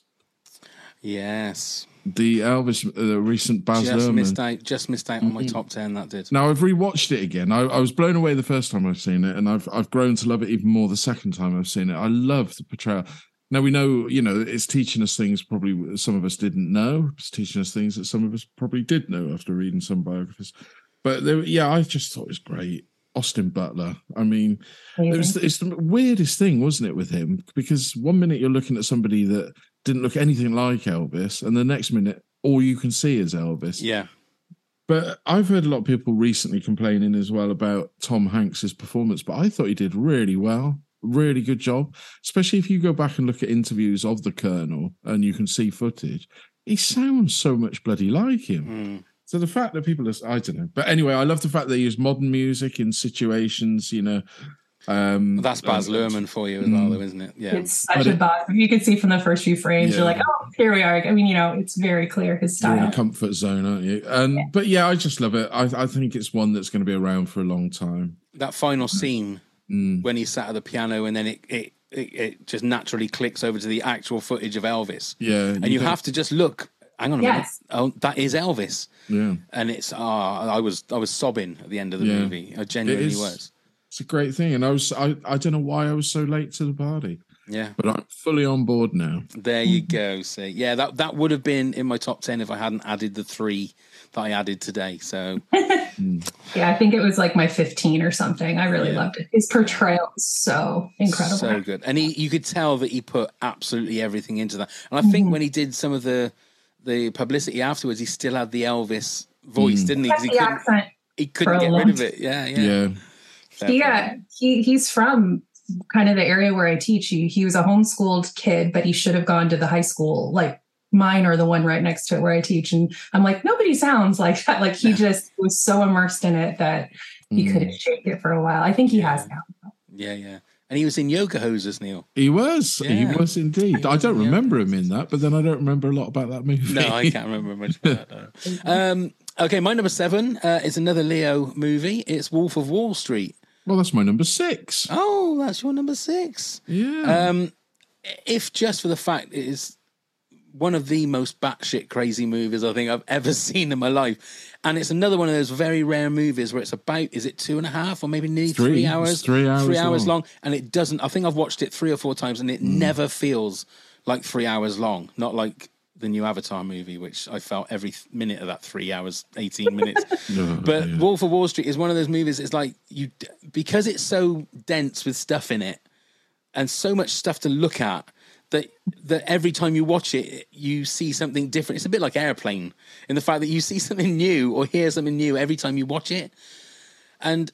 Yes. The Elvis, uh, the recent Baz just Luhrmann. missed out. Just missed out on my top ten. That did. Now I've rewatched it again. I, I was blown away the first time I've seen it, and I've I've grown to love it even more the second time I've seen it. I love the portrayal. Now we know, you know, it's teaching us things probably some of us didn't know. It's teaching us things that some of us probably did know after reading some biographies. But there, yeah, I just thought it was great. Austin Butler. I mean, it was it's the weirdest thing, wasn't it, with him? Because one minute you're looking at somebody that didn't look anything like Elvis, and the next minute all you can see is Elvis. Yeah. But I've heard a lot of people recently complaining as well about Tom Hanks's performance, but I thought he did really well. Really good job. Especially if you go back and look at interviews of the Colonel and you can see footage. He sounds so much bloody like him. Mm. So the fact that people are, I don't know. But anyway, I love the fact that they use modern music in situations, you know. Um, That's Baz and- Luhrmann for you as well, Mm. though, isn't it? Yeah. it's such But a it- Baz you can see from the first few frames Yeah. you're like oh here we are i mean you know it's very clear his You're in style a comfort zone, aren't you? And but yeah, I just love it. I, I think it's one that's going to be around for a long time. that final scene Mm. when he sat at the piano and then it, it, it, it just naturally clicks over to the actual footage of Elvis. Yeah, And you don't- have to just look. Hang on a Yes. minute. Oh, that is Elvis. Yeah. And it's ah, I was I was sobbing at the end of the Yeah. movie. I genuinely It is- was. It's a great thing, and I was I, I don't know why I was so late to the party, Yeah. but I'm fully on board now. There you go. See, yeah, that that would have been in my top ten if I hadn't added the three that I added today. So yeah i think it was like my 15 or something i really Yeah. loved it his portrayal was so incredible So good. And he you could tell that he put absolutely everything into that. And I think Mhm. when he did some of the the publicity afterwards, he still had the Elvis voice, Mm. didn't he? Kept 'Cause he the couldn't, accent he couldn't get rid of it. Yeah, yeah. Yeah, Fair he, uh, he he's from kind of the area where I teach. He he was a homeschooled kid, but he should have gone to the high school like mine or the one right next to it where I teach. And I'm like, nobody sounds like that. Like he Yeah. just was so immersed in it that he Mm. couldn't shake it for a while. I think he has now. Yeah, yeah. And he was in Yoga Hosers, Neil. he was. He was indeed. He I was don't in remember him in that, but then I don't remember a lot about that movie. No, I can't remember much about that. no. Um, okay, my number seven uh, is another Leo movie. It's Wolf of Wall Street. Well, that's my number six. Oh, that's your number six. Yeah. Um, if just for the fact it is one of the most batshit crazy movies I think I've ever seen in my life, and it's another one of those very rare movies where it's about is it two and a half or maybe nearly Three. three, hours, three hours three hours long. long, and it doesn't. I think I've watched it three or four times, and it Mm. never feels like three hours long. Not like the new Avatar movie, which I felt every minute of that three hours, eighteen minutes. No, But yeah. Wolf of Wall Street is one of those movies. It's like you because it's so dense with stuff in it, and so much stuff to look at that that every time you watch it, you see something different. It's a bit like Airplane in the fact that you see something new or hear something new every time you watch it. And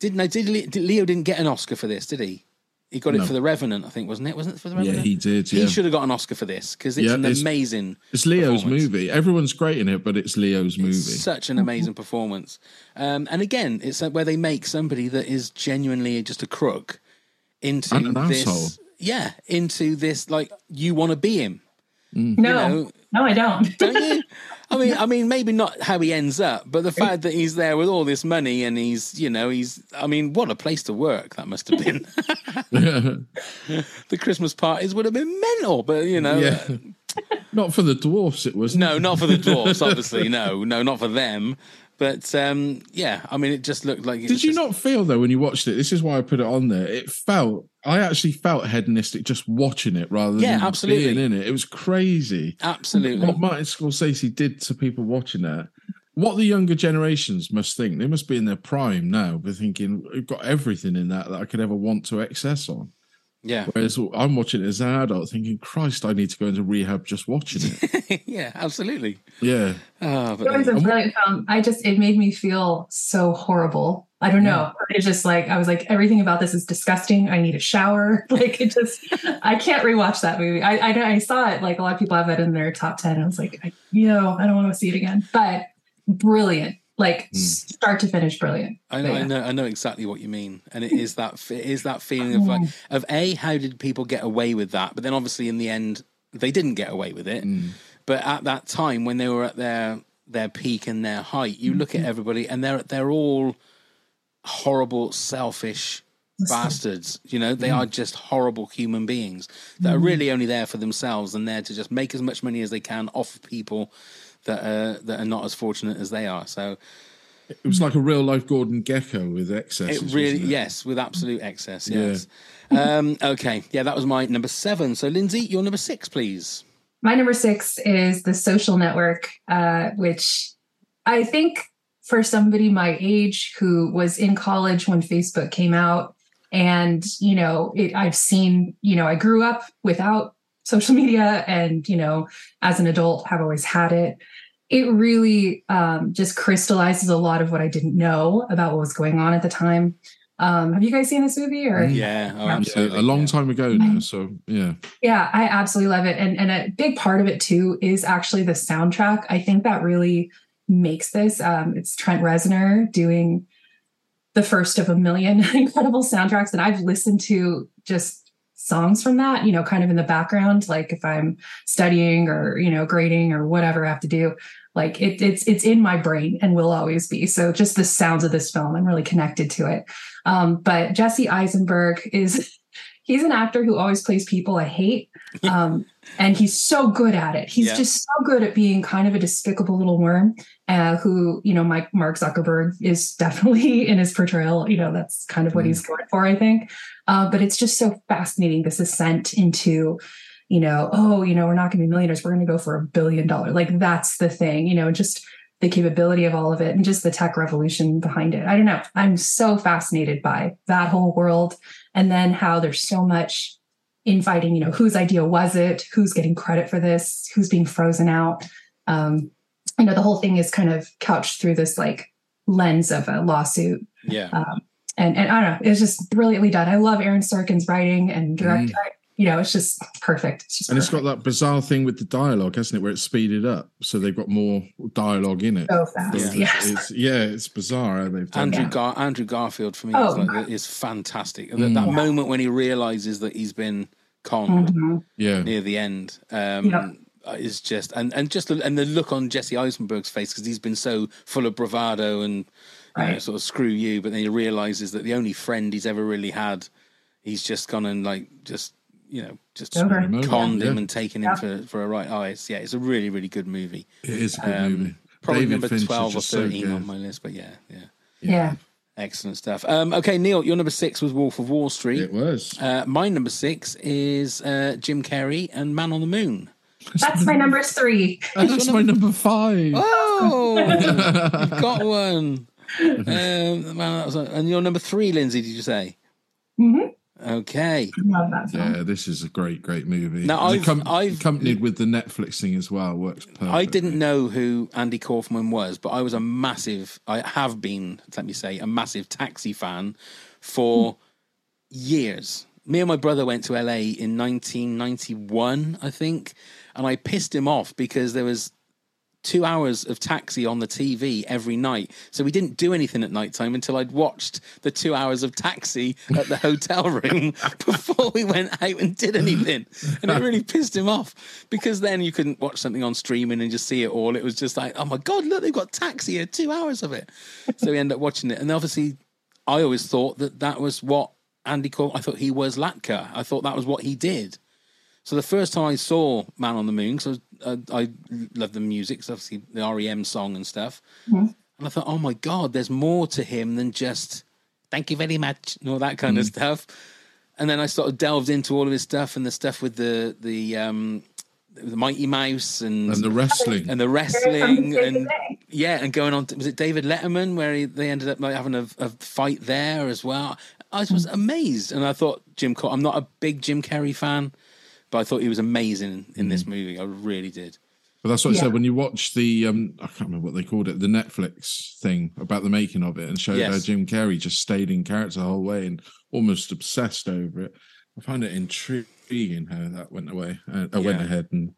didn't I? Did, did Leo didn't get an Oscar for this? Did he? He got it for The Revenant, I think, wasn't it? Wasn't it for The Revenant? Yeah, he did, He should have got an Oscar for this because it's Yeah, an it's- amazing. It's Leo's movie. Everyone's great in it, but it's Leo's movie. Such an amazing performance. Um, and again, it's uh, where they make somebody that is genuinely just a crook into an this. asshole. Yeah, into this like you want to be him. Mm. No, know- no, I don't. Don't you? I mean, I mean, maybe not how he ends up, but the fact that he's there with all this money and he's, you know, he's. I mean, what a place to work that must have been. the Christmas parties would have been mental, but you know, yeah. Not for the dwarfs, it was. no, not for the dwarfs, obviously. No, no, not for them. But um, yeah, I mean, it just looked like. it Did you just- not feel though when you watched it? This is why I put it on there. It felt I actually felt hedonistic just watching it rather Yeah, than absolutely. being in it. It was crazy. Absolutely. What Martin Scorsese did to people watching that. What the younger generations must think. They must be in their prime now, but thinking we've got everything in that that I could ever want to excess on. Yeah, Whereas I'm watching it as an adult, thinking, Christ, I need to go into rehab just watching it. yeah, absolutely. yeah. Ah, but It was a brilliant film. I just it made me feel so horrible. I don't know. It's just like I was like everything about this is disgusting. I need a shower. Like it just I can't rewatch that movie. I I, I saw it like a lot of people have that in their top ten. I was like, I, you know, I don't want to see it again. But brilliant, like hmm. start to finish, brilliant. I know, yeah. I know, I know exactly what you mean, and it is that it is that feeling of like mm. of a how did people get away with that? But then obviously in the end they didn't get away with it. Mm. But at that time when they were at their their peak and their height, you mm-hmm. look at everybody and they're they're all horrible, selfish bastards. You know, they are just horrible human beings that are really only there for themselves and there to just make as much money as they can off people that are that are not as fortunate as they are. So It was like a real life Gordon Gekko with excesses. it really, it? yes, with absolute excess. Yes. um, okay. Yeah, that was my number seven. So, Lindsay, your number six, please. My number six is the social network, uh, which I think for somebody my age who was in college when Facebook came out, and you know, it, I've seen, you know, I grew up without social media, and you know, as an adult, have always had it. It really um, just crystallizes a lot of what I didn't know about what was going on at the time. Um, have you guys seen this movie? Or Yeah, oh, Yeah, absolutely. a long time ago now. So yeah, Yeah, I absolutely love it. And and a big part of it too is actually the soundtrack. I think that really makes this. Um, it's Trent Reznor doing the first of a million incredible soundtracks that I've listened to just songs from that, you know, kind of in the background, like if I'm studying or, you know, grading or whatever I have to do. Like it, it's it's in my brain and will always be. So just the sounds of this film, I'm really connected to it. Um, but Jesse Eisenberg is he's an actor who always plays people I hate. Um, and he's so good at it. He's Yeah. just so good at being kind of a despicable little worm, uh, who, you know, Mike Mark Zuckerberg is definitely in his portrayal. You know, that's kind of what he's going for, I think. Uh, but it's just so fascinating this ascent into, you know, oh, you know, we're not going to be millionaires. We're going to go for a billion dollar. Like that's the thing, you know, just the capability of all of it and just the tech revolution behind it. I don't know. I'm so fascinated by that whole world. And then how there's so much infighting, you know, whose idea was it? Who's getting credit for this? Who's being frozen out? Um, you know, the whole thing is kind of couched through this like lens of a lawsuit. Yeah. Um, and, and I don't know, it's just brilliantly done. I love Aaron Sorkin's writing and direct. Mm. You know, it's just perfect. It's just and it's got that bizarre thing with the dialogue, hasn't it, where it's speeded up, so they've got more dialogue in it. So fast, It's- yes. it's, yeah, it's bizarre how they've done Andrew that. Gar- Andrew Garfield for me Oh. is, like, is fantastic. That, Mm. that Yeah. moment when he realizes that he's been conned Mhm. Yeah. near the end um, Yeah. is just and and just the, and the look on Jesse Eisenberg's face because he's been so full of bravado and you know, sort of screw you, but then he realizes that the only friend he's ever really had, he's just gone and like just you know just Over. conned him and taken Yeah. him for for a right. Oh, it's yeah, it's a really really good movie. It is a good Um, movie. Probably David number Fincher twelve or just so thirteen on my list, but yeah, yeah. Yeah. Excellent stuff. Um, okay, Neil, your number six was Wolf of Wall Street. It was. Uh, my number six is uh, Jim Carrey and Man on the Moon. That's my number three. That's my number five. Oh, you've got one. Um, well, that was- and your number three, Lindsay, did you say? Mhm. Okay. Love that film. Yeah, this is a great, great movie. Now, I've- accom- I've- accompanied with the Netflix thing as well. Works perfect. I didn't know who Andy Kaufman was, but I was a massive, I have been, let me say, a massive taxi fan for years. me and my brother went to LA in 1991, I think, and I pissed him off because there was two hours of taxi on the TV every night. So we didn't do anything at night time until I'd watched the two hours of taxi at the hotel room before we went out and did anything. And it really pissed him off because then you couldn't watch something on streaming and just see it all. It was just like, oh my God, look, they've got taxi here, two hours of it. So we ended up watching it. And obviously, I always thought that that was what Andy called, I thought he was Latka. I thought that was what he did. So the first time I saw Man on the Moon, because I, uh, I love the music, so obviously the REM song and stuff, Mhm. and I thought, oh my god, there's more to him than just thank you very much and all that kind of Mm. stuff. And then I sort of delved into all of his stuff and the stuff with the the um, the Mighty Mouse and And the wrestling. and the wrestling and yeah, and going on. To, was it David Letterman where he, they ended up like having a, a fight there as well? I was amazed, and I thought Jim. Car- I'm not a big Jim Carrey fan, but I thought he was amazing in this movie. I really did. But that's what I said when you watch the um I can't remember what they called it, the Netflix thing about the making of it and showed how Jim Carrey just stayed in character the whole way and almost obsessed over it. I find it intriguing how that went away. I uh, went ahead and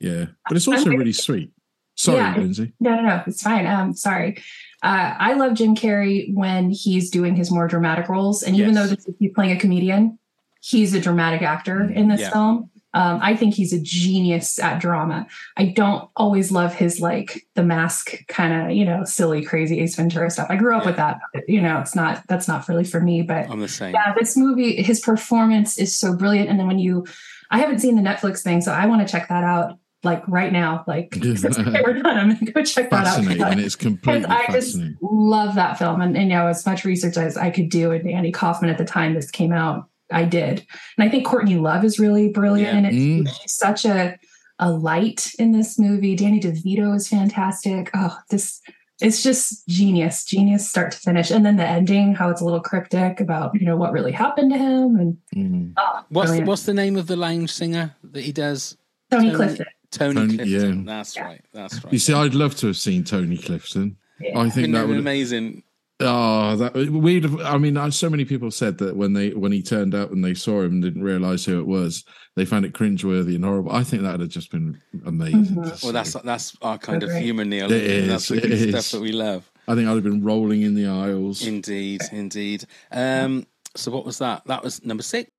yeah. But it's also really sweet. Sorry, Yeah. Lindsay. No, no, no, it's fine. Um, sorry. Uh, I love Jim Carrey when he's doing his more dramatic roles, and even Yes. though this is, he's playing a comedian, he's a dramatic actor in this Yeah. film. Um, I think he's a genius at drama. I don't always love his like the mask kind of you know silly crazy Ace Ventura stuff. I grew up with that. You know, it's not that's not really for me. But I'm the same. yeah, this movie, his performance is so brilliant. And then when you, I haven't seen the Netflix thing, so I want to check that out like right now. Like we're done. I'm gonna go check that out. Fascinating. It's completely Because I just love that film, and, and you know as much research as I could do. And Andy Kaufman at the time this came out, I did, and I think Courtney Love is really brilliant in it. Mm. She's such a a light in this movie. Danny DeVito is fantastic. Oh, this it's just genius, genius start to finish, and then the ending, how it's a little cryptic about you know what really happened to him, and Mm. oh, What's the, brilliant. what's the name of the lounge singer that he does? Tony Clifton. Tony, Tony- Clifton. yeah. That's right. That's right. You see, I'd love to have seen Tony Clifton. I think that would be amazing. Oh, that we'd. Have, I mean, so many people said that when they when he turned up and they saw him and didn't realize who it was, they found it cringeworthy and horrible. I think that would have just been amazing. to Well, that's that's our kind of Agree. humour, Neil. It isn't That's the it good is. stuff that we love. I think I'd have been rolling in the aisles. Indeed, indeed. Um, so what was that? That was number six.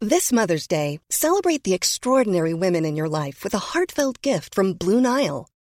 This Mother's Day, celebrate the extraordinary women in your life with a heartfelt gift from Blue Nile.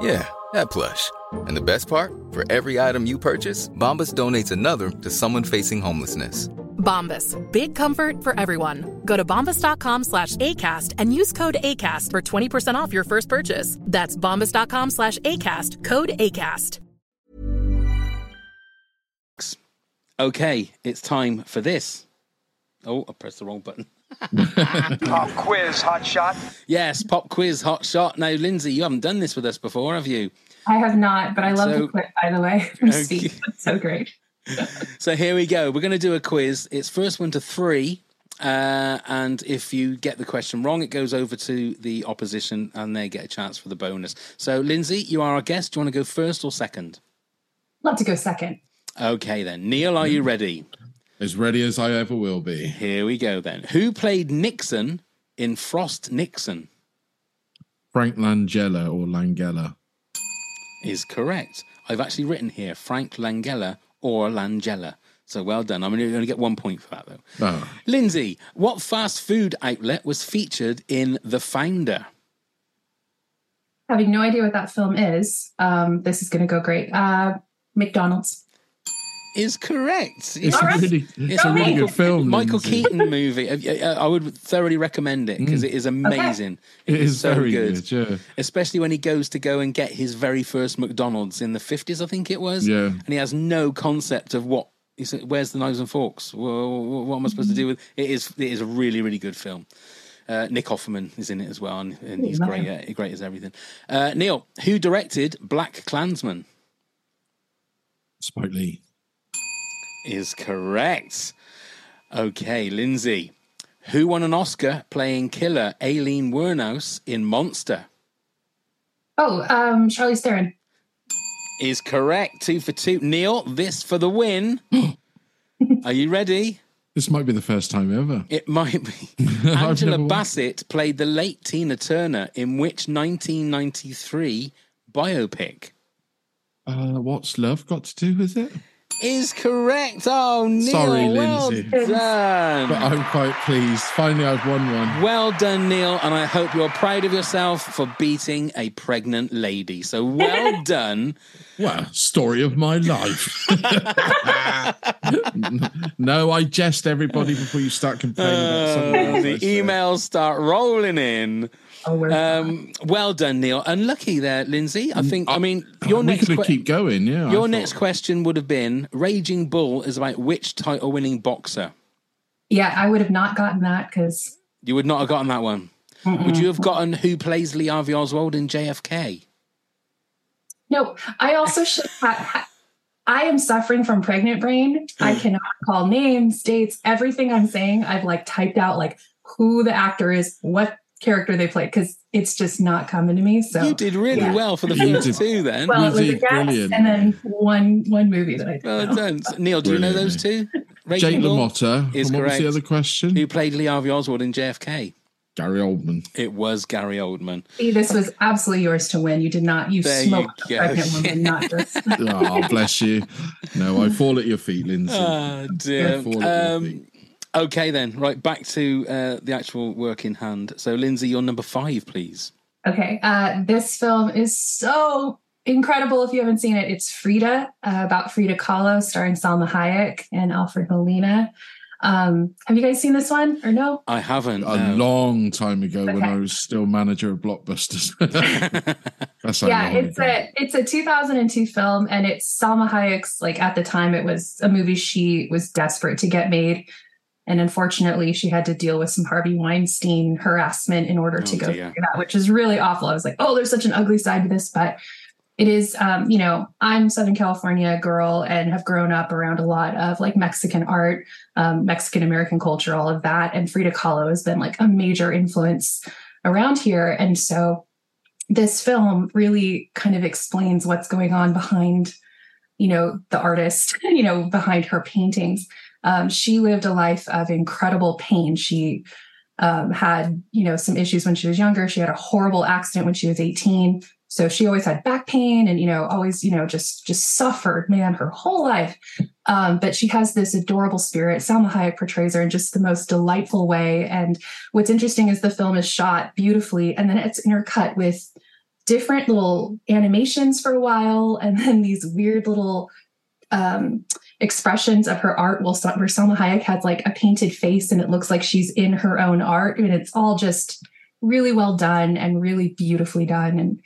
Yeah, that plush. And the best part? For every item you purchase, Bombas donates another to someone facing homelessness. Bombas. Big comfort for everyone. Go to bombas.com slash ACAST and use code ACAST for 20% off your first purchase. That's bombas.com slash ACAST. Code ACAST. Okay, it's time for this. Oh, I pressed the wrong button. Pop quiz, hot shot. Yes, pop quiz, hot shot. Now, Lindsay, you haven't done this with us before, have you? I have not, but I love So- the clip, by the way, from Okay. Steve. It's so great. So here we go. We're going to do a quiz. It's first one to three. Uh, and if you get the question wrong, it goes over to the opposition and they get a chance for the bonus. So, Lindsay, you are our guest. Do you want to go first or second? Love to go second. Okay, then. Neil, are you ready? As ready as I ever will be. Here we go, then. Who played Nixon in Frost Nixon? Frank Langella or Langella. Is correct. I've actually written here Frank Langella or Langella. So well done. I'm only going to get one point for that, though. Oh. Lindsay, what fast food outlet was featured in The Founder? Having no idea what that film is, um, this is going to go great. Uh, McDonald's. Is correct. It's a really, it's a really good film. Michael Lindsay. Keaton movie. I- would thoroughly recommend it because it is amazing. It is so very good. good, yeah. Especially when he goes to go and get his very first McDonald's in the 50s, I think it was. Yeah. And he has no concept of what. He said, Where's the knives and forks? Well, what am I supposed to do with it? Is it is a really really good film. Uh, Nick Offerman is in it as well, and, and he's great. Uh, great as everything. Uh, Neil, who directed Black Klansman? Spike Lee. Is correct. Okay, Lindsay. Who won an Oscar playing killer Aileen Wuornos in Monster? Oh, um, Charlize Theron. Is correct. Two for two. Neil, this for the win. Are you ready? This might be the first time ever. It might be. I've Angela never- Bassett played the late Tina Turner in which 1993 biopic? Uh, what's love got to do with it? Is correct. Oh, Neil, Sorry, well Lindsay. done. But I'm quite pleased. Finally, I've won one. Well done, Neil, and I hope you're proud of yourself for beating a pregnant lady. So well done. Well, story of my life. no, I jest everybody before you start complaining about something Uh, the emails start rolling in. Oh, Um, well done, Neil, and lucky there, Lindsay. I think. I mean, your we next could que- keep going, yeah. I your thought- next question would have been: Raging Bull is about which title-winning boxer? Yeah, I would have not gotten that because You would not have gotten that one. Would you have gotten who plays Lee Harvey Oswald in JFK? no. I also should. Ha- I am suffering from pregnant brain. I hmm. cannot call names, dates, everything I'm saying. I've like typed out like who the actor is, what character they played, because it's just not coming to me. So You did really yeah. well for the You first did- two. Then Well, it was You a did brilliant. and then one one movie that I did. well know. done, Neil. Do you know those two? Raging Jake Bull LaMotta. is and what was the other question? Who played Lee Harvey Oswald in JFK? Gary Oldman. It was Gary Oldman. See, this was absolutely yours to win. You did not. You There smoked go. a pregnant woman, not just. oh, bless you. No, I fall at your feet, Lindsay. Oh I dear. fall at your Um, feet. Okay then, right back to uh, the actual work in hand. So, Lindsay, you're number five, please. Okay. Uh, this film is so incredible if you haven't seen it. It's Frida, uh, about Frida Kahlo, starring Salma Hayek and Alfred Molina. Um, have you guys seen this one or no? I haven't. A no. long time ago when I was still manager of Blockbusters. That's how yeah, it's ago. a it's a 2002 film, and it's Salma Hayek's. Like at the time, it was a movie she was desperate to get made, and unfortunately, she had to deal with some Harvey Weinstein harassment in order to Oh, go dear. through that, which is really awful. I was like, oh, there's such an ugly side to this, but it is. Um, you know, I'm Southern California girl and have grown up around a lot of like Mexican art, um, Mexican American culture, all of that, and Frida Kahlo has been like a major influence around here, and so this film really kind of explains what's going on behind you know the artist you know behind her paintings um, she lived a life of incredible pain. She um, had you know some issues when she was younger. She had a horrible accident when she was 18 so she always had back pain and you know always you know just just suffered man her whole life. Um, but she has this adorable spirit. Salma hayek portrays her in just the most delightful way. And what's interesting is the film is shot beautifully and then it's intercut with different little animations for a while and then these weird little um, expressions of her art Sal- where Salma Hayek has like a painted face and it looks like she's in her own art. And it's all just really well done and really beautifully done. And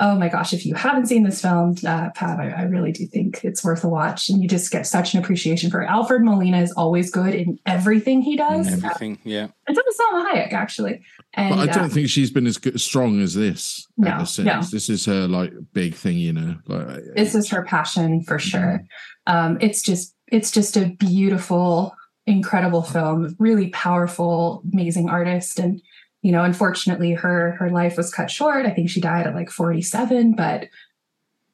oh my gosh, if you haven't seen this film, uh, Pat, I, I really do think it's worth a watch. And you just get such an appreciation for it. Alfred Molina is always good in everything he does. Everything, yeah. And so is Salma Hayek, actually. And but I don't uh, think she's been as good, strong as this No, ever since. no. This is her like big thing, you know. Like this is her passion for sure. Um, it's just it's just a beautiful, incredible film. Really powerful, amazing artist, and you know, unfortunately, her her life was cut short. I think she died at like forty seven, but.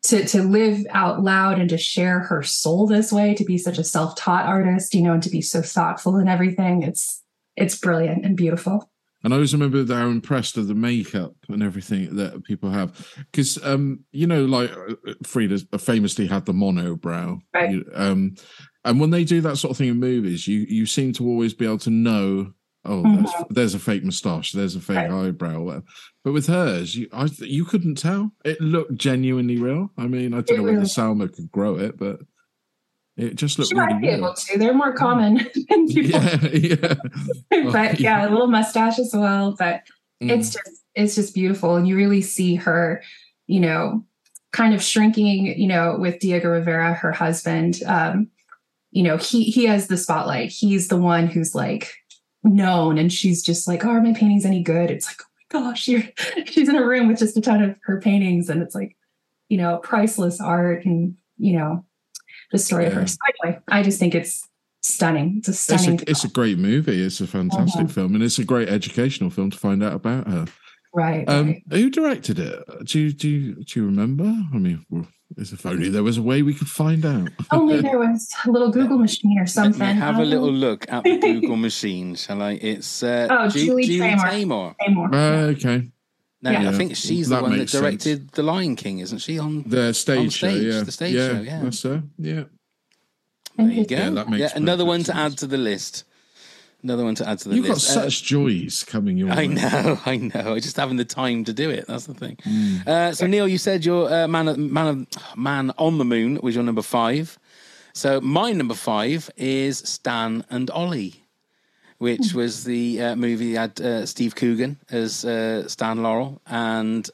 To, to live out loud and to share her soul this way, to be such a self-taught artist, you know, and to be so thoughtful and everything, it's it's brilliant and beautiful. And I always remember they were impressed of the makeup and everything that people have. Because, um, you know, like uh, Frida famously had the monobrow. Right. Um, and when they do that sort of thing in movies, you you seem to always be able to know, oh, there's, Mhm. there's a fake moustache, there's a fake eyebrow. whatever. But with hers, you I, you couldn't tell. It looked genuinely real. I mean, I don't It know whether really- Salma could grow it, but it just looked She really might be real. able to. They're more common than people Yeah, yeah. but yeah, a little mustache as well. But it's just it's just beautiful, and you really see her, you know, kind of shrinking. You know, with Diego Rivera, her husband. Um, you know, he he has the spotlight. He's the one who's like known, and she's just like, "Oh, are my paintings any good?" It's like, "Oh my gosh, you're." She's in a room with just a ton of her paintings, and it's like, you know, priceless art, and you know, the story of her. So anyway, I just think it's stunning. It's a It's stunning. a, it's a great movie. It's a fantastic Mhm. film, and it's a great educational film to find out about her. right. Um, right. Who directed it? Do you do you, do you remember? I mean, well, as if only there was a way we could find out. Only there was a little Google machine or Let something. me have a Um, little look at the Google machine, shall I? It's uh, Oh, Ju- Julie, Julie Taymor. Taymor. Taymor. Uh, okay, No, Yeah. I think she's the one that makes sense. directed The Lion King, isn't she? On the stage, on show, stage, yeah, the stage yeah, show, yeah. that's her, yeah. There you go. Yeah, that makes another perfect one to add to the list. Another one to add to the list. You've got list. Uh, such joys coming your way. I know, I know. I just having the time to do it. That's the thing. Mm. Uh, so Neil, you said your uh, man, man, man on the moon was your number five. So my number five is Stan and Ollie, which Hmm. was the uh, movie that had uh, Steve Coogan as uh, Stan Laurel and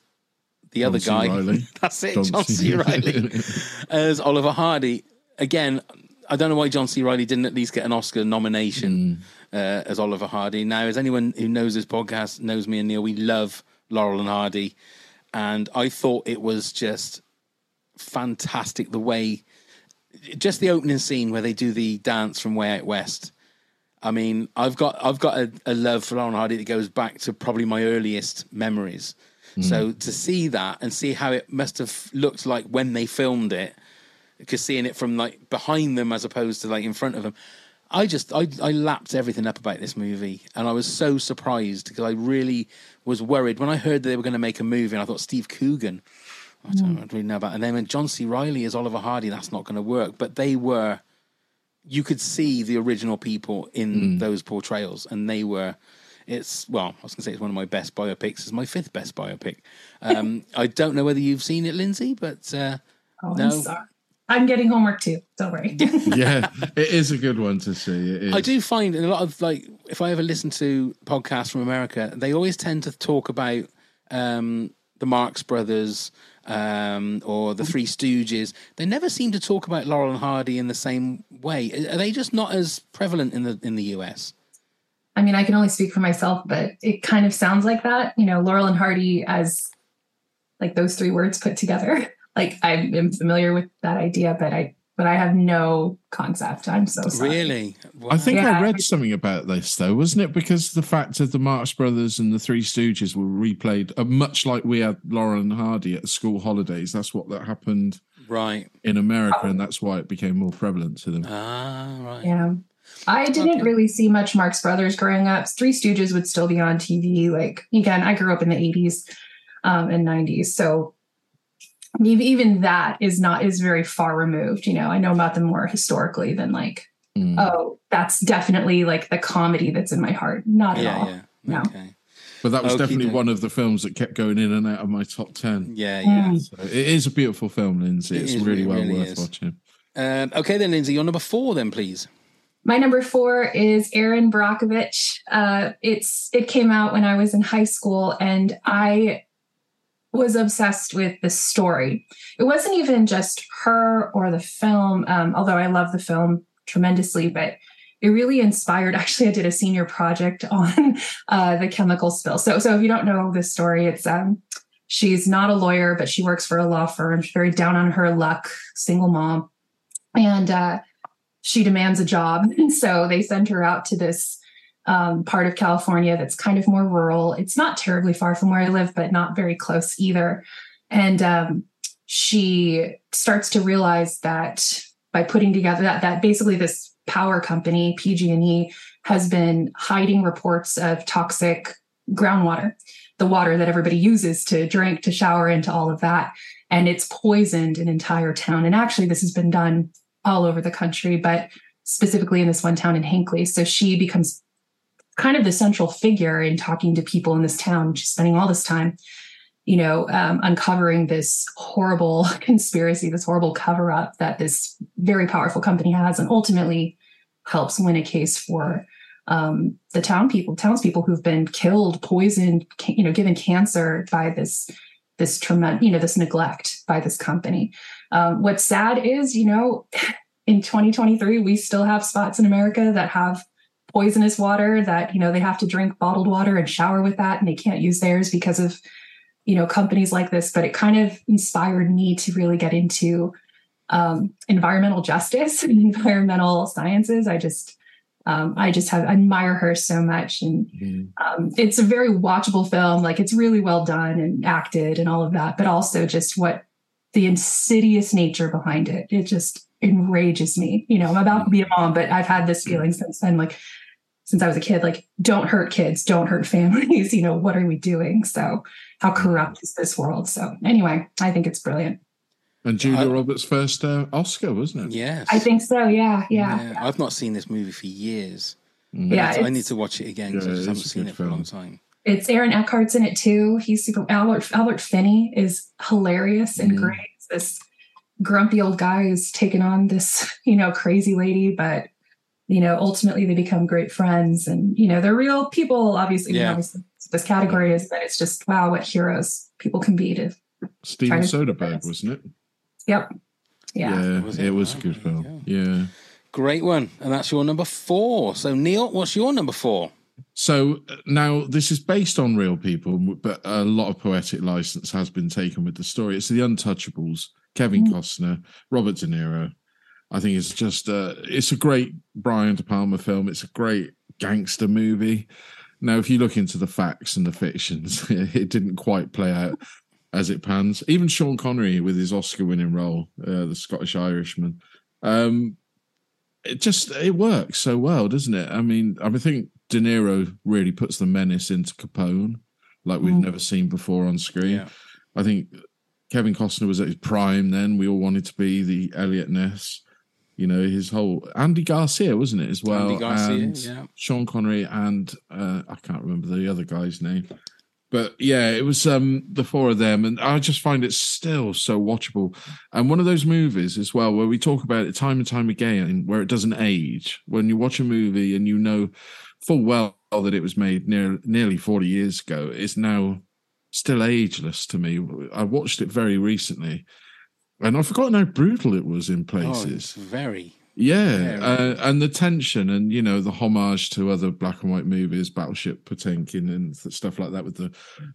the other C. guy. Reilly. That's it, John John, C. C. Reilly as Oliver Hardy. Again, I don't know why John C. Reilly didn't at least get an Oscar nomination Hmm. Uh, as Oliver Hardy. Now, as anyone who knows this podcast knows me and Neil, we love Laurel and Hardy, and I thought it was just fantastic the way, just the opening scene where they do the dance from Way Out West. I mean, I've got I've got a, a love for Laurel and Hardy that goes back to probably my earliest memories. So to see that and see how it must have looked like when they filmed it, because seeing it from like behind them as opposed to like in front of them, I just I I lapped everything up about this movie, and I was so surprised because I really was worried when I heard that they were going to make a movie, and I thought Steve Coogan. I don't know, really know about, and then when John C. Reilly is Oliver Hardy, that's not going to work. But they were, you could see the original people in those portrayals, and they were. It's well, I was going to say it's one of my best biopics. It's my fifth best biopic. Um, I don't know whether you've seen it, Lindsay, but uh, Oh, no, I'm getting homework too. Don't worry. yeah, it is a good one to see. It is. I do find in a lot of like if I ever listen to podcasts from America, they always tend to talk about um, the Marx Brothers um, or the Three Stooges. They never seem to talk about Laurel and Hardy in the same way. Are they just not as prevalent in the in the US? I mean, I can only speak for myself, but it kind of sounds like that. You know, Laurel and Hardy as like those three words put together. Like I am familiar with that idea, but I but I have no concept. I'm so sorry. Really? I think Yeah. I read something about this though, wasn't it? Because the fact of the Marx Brothers and the Three Stooges were replayed, uh, much like we had Laurel and Hardy at school holidays. That's what that happened Right. in America, and that's why it became more prevalent to them. Ah, right. Yeah. I didn't really see much Marx Brothers growing up. Three Stooges would still be on TV. Like again, I grew up in the 80s um, and 90s. So even even that is not is very far removed. You know, I know about them more historically than like, Mm. oh, that's definitely like the comedy that's in my heart. Not at all. yeah. No. Okay. But that was Okey definitely doke. one of the films that kept going in and out of my top ten. Yeah, yeah. So it is a beautiful film, Lindsay. It It's is, really it well really worth is. watching. Um, okay, then, Lindsay, your number four, then, please. My number four is Erin Brockovich. Uh, it's it came out when I was in high school, and I was obsessed with the story. It wasn't even just her or the film, um, although I love the film tremendously, but it really inspired. Actually, I did a senior project on uh, the chemical spill. So, so if you don't know this story, it's um, she's not a lawyer, but she works for a law firm. She's very down on her luck, single mom, and uh, she demands a job. And so they send her out to this um, part of California that's kind of more rural. It's not terribly far from where I live, but not very close either. And um, she starts to realize that by putting together that that basically this power company PG&E has been hiding reports of toxic groundwater, the water that everybody uses to drink, to shower, into all of that, and it's poisoned an entire town. And actually, this has been done all over the country, but specifically in this one town in Hinckley. So she becomes kind of the central figure in talking to people in this town. She's spending all this time, you know, um, uncovering this horrible conspiracy, this horrible cover up that this very powerful company has, and ultimately helps win a case for um, the town people, townspeople who've been killed, poisoned, you know, given cancer by this this tremendous, you know, this neglect by this company. Um, what's sad is, you know, in 2023, we still have spots in America that have poisonous water that you know they have to drink bottled water and shower with that and they can't use theirs because of you know companies like this. But it kind of inspired me to really get into um, environmental justice and environmental sciences. I just um, i just have admire her so much. And um, it's a very watchable film. Like it's really well done and acted and all of that but also just what the insidious nature behind it. It just enrages me. You know i'm about to be a mom but i've had this feeling since then like since I was a kid, like, don't hurt kids, don't hurt families. You know, what are we doing? So, how corrupt is this world? So, anyway, I think it's brilliant. And Julia Roberts' first uh, Oscar, wasn't it? Yes. I think so. Yeah. Yeah. Yeah, I've not seen this movie for years. Yeah, I need to- I need to watch it again because I Yeah, just haven't it's a seen good it for a long film. time. It's Aaron Eckhart's in it too. He's super. Albert Albert Finney is hilarious and Mm. great. It's this grumpy old guy who's taken on this, you know, crazy lady, but you know, ultimately they become great friends, and you know, they're real people. Obviously, Yeah. obviously this category is, but it's just wow, what heroes people can be to. Steven try Soderbergh, wasn't it? Yep. Yeah. it was a good film. Yeah. Great one. And that's your number four. So, Neil, what's your number four? So uh, now this is based on real people, but a lot of poetic license has been taken with the story. It's The Untouchables, Kevin Costner, Robert De Niro. I think it's just uh, it's a great Brian De Palma film. It's a great gangster movie. Now, if you look into the facts and the fictions, it didn't quite play out as it pans. Even Sean Connery with his Oscar-winning role, uh, the Scottish Irishman, um, it just it works so well, doesn't it? I mean, I think De Niro really puts the menace into Capone like we've Mm. never seen before on screen. I think Kevin Costner was at his prime then. We all wanted to be the Eliot Ness. You know, his whole Andy Garcia, wasn't it, as well? Andy Garcia, and yeah. Sean Connery and uh, I can't remember the other guy's name. But yeah, it was um the four of them, and I just find it still so watchable. And one of those movies as well, where we talk about it time and time again, where it doesn't age. When you watch a movie and you know full well that it was made near, nearly 40 years ago, it's now still ageless to me. I watched it very recently, and I've forgotten how brutal it was in Oh, places. it's very. Yeah, Very. uh, and the tension, and you know the homage to other black and white movies, Battleship Potemkin, and stuff like that, with the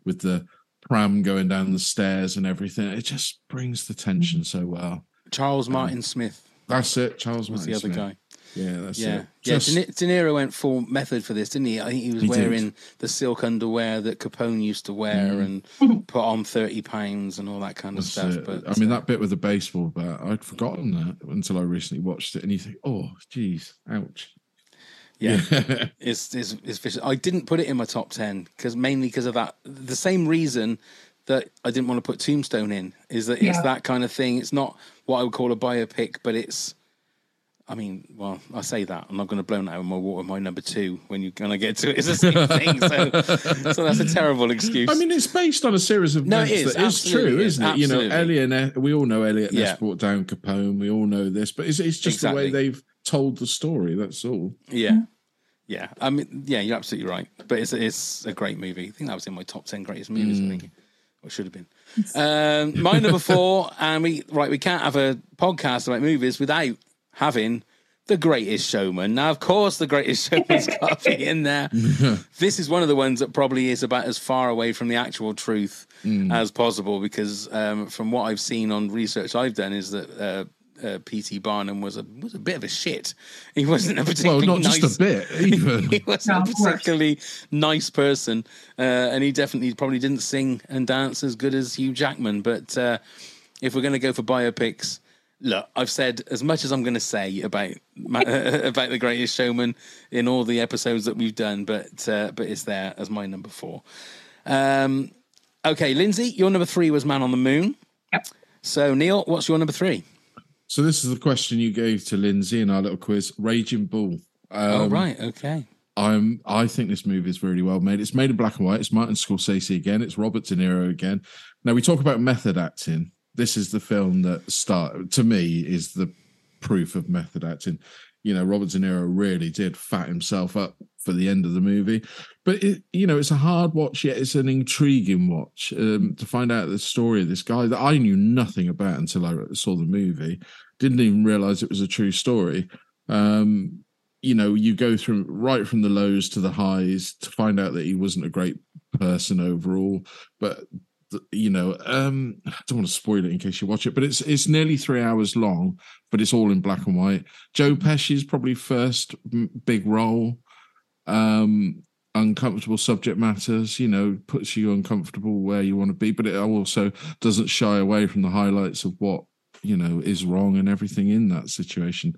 with the pram going down the stairs and everything. It just brings the tension so well. Charles Martin Smith That's it. Charles was Martin the other Smith. guy. Yeah, that's yeah. it. Yeah, Just- De, De Niro went full method for this, didn't he? I think he was He did. wearing the silk underwear that Capone used to wear Mm. and put on 30 pounds and all that kind of That's stuff. it. But I mean, that bit with the baseball bat, I'd forgotten that until I recently watched it, and you think, oh, geez, ouch. yeah, Yeah. it's, it's it's vicious. I didn't put it in my top ten because mainly because of that. The same reason that I didn't want to put Tombstone in is that it's Yeah. that kind of thing. It's not what I would call a biopic, but it's. I mean, well, I say that I'm not going to blow that out of my water. My number two, when you when I get to it, it's the same thing. So, so that's a terrible excuse. I mean, it's based on a series of No, it events is. that is true, isn't it? You know, Eliot. Ness- We all know Eliot Ness Yeah. brought down Capone. We all know this, but it's, it's just the way they've told the story. That's all. Yeah. Yeah. I mean, yeah, you're absolutely right. But it's it's a great movie. I think that was in my top 10 greatest movies, I think. Or should have been. Um, my number four, and we right, we can't have a podcast about movies without having the Greatest Showman. Now, of course, the Greatest Showman's got to be in there. this is one of the ones that probably is about as far away from the actual truth Mm. as possible, because um, from what I've seen on research I've done, is that. Uh, uh, P.T. Barnum was a was a bit of a shit. He wasn't a particularly Well, not nice. just a bit, even. he wasn't No, a particularly nice person, uh, and he definitely probably didn't sing and dance as good as Hugh Jackman. But uh, if we're going to go for biopics, look, I've said as much as I'm going to say about about the Greatest Showman in all the episodes that we've done, but uh, but it's there as my number four. Um, okay, Lindsay, your number three was Man on the Moon. Yep. So Neil, what's your number three? So this is the question you gave to Lindsay in our little quiz. Raging Bull. oh Um, right, okay. I'm. I think this movie is really well made. It's made in black and white. It's Martin Scorsese again. It's Robert De Niro again. Now we talk about method acting. This is the film that start to me is the proof of method acting. You know, Robert De Niro really did fat himself up for the end of the movie, but it, you know, it's a hard watch. Yet it's an intriguing watch um, to find out the story of this guy that I knew nothing about until I saw the movie. Didn't even realize it was a true story. Um, you know, you go through right from the lows to the highs to find out that he wasn't a great person overall. But you know, um, I don't want to spoil it in case you watch it, but it's it's nearly three hours long, but it's all in black and white. Joe Pesci's probably first big role. Um, uncomfortable subject matters, you know, puts you uncomfortable where you want to be, but it also doesn't shy away from the highlights of what you know is wrong and everything in that situation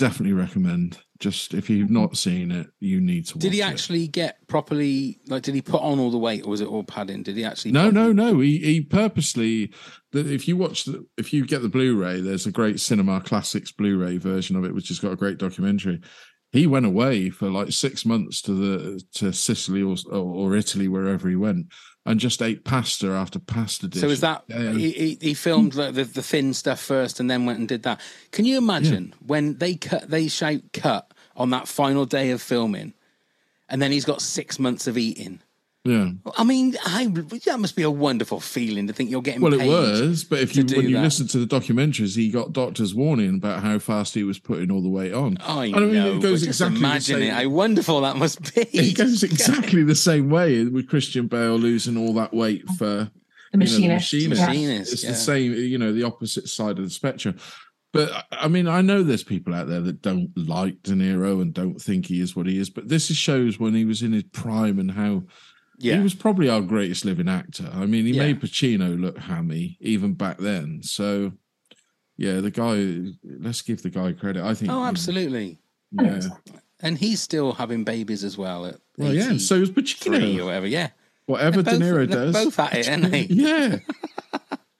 definitely recommend. Just if you've not seen it, you need to. Did he watch it. actually get properly like? Did he put on all the weight, or was it all padding? Did he actually? No, no, no. He he purposely. The, if you watch the, if you get the Blu-ray, there's a great Cinema Classics Blu-ray version of it, which has got a great documentary. He went away for like six months to the to Sicily or or Italy, wherever he went, and just ate pasta after pasta dish. So is that Yeah. he, he, filmed like, the, the thin stuff first and then went and did that? Can you imagine when they cut they shout cut on that final day of filming, and then he's got six months of eating? Yeah. I mean, I, that must be a wonderful feeling to think you're getting. Well, it was, but if you do when you that. listen to the documentaries, he got doctors warning about how fast he was putting all the weight on. I And mean, know, it goes but just exactly the imagine it. same- How wonderful that must be. It goes exactly the same way with Christian Bale losing all that weight for The you know, machinist. machinist. Yeah. Machinist, It's yeah. the same, you know, the opposite side of the spectrum. But I- I mean, I know there's people out there that don't like De Niro and don't think he is what he is. But this shows when he was in his prime and how Yeah. he was probably our greatest living actor. I mean, he Yeah. made Pacino look hammy even back then. So, yeah, the guy. Let's give the guy credit. I think. Oh, absolutely. Yeah. And he's still having babies as well. At Well, yeah. So is 83 Pacino. or whatever. Yeah. Whatever They're De Niro does, both at it, aren't they? yeah.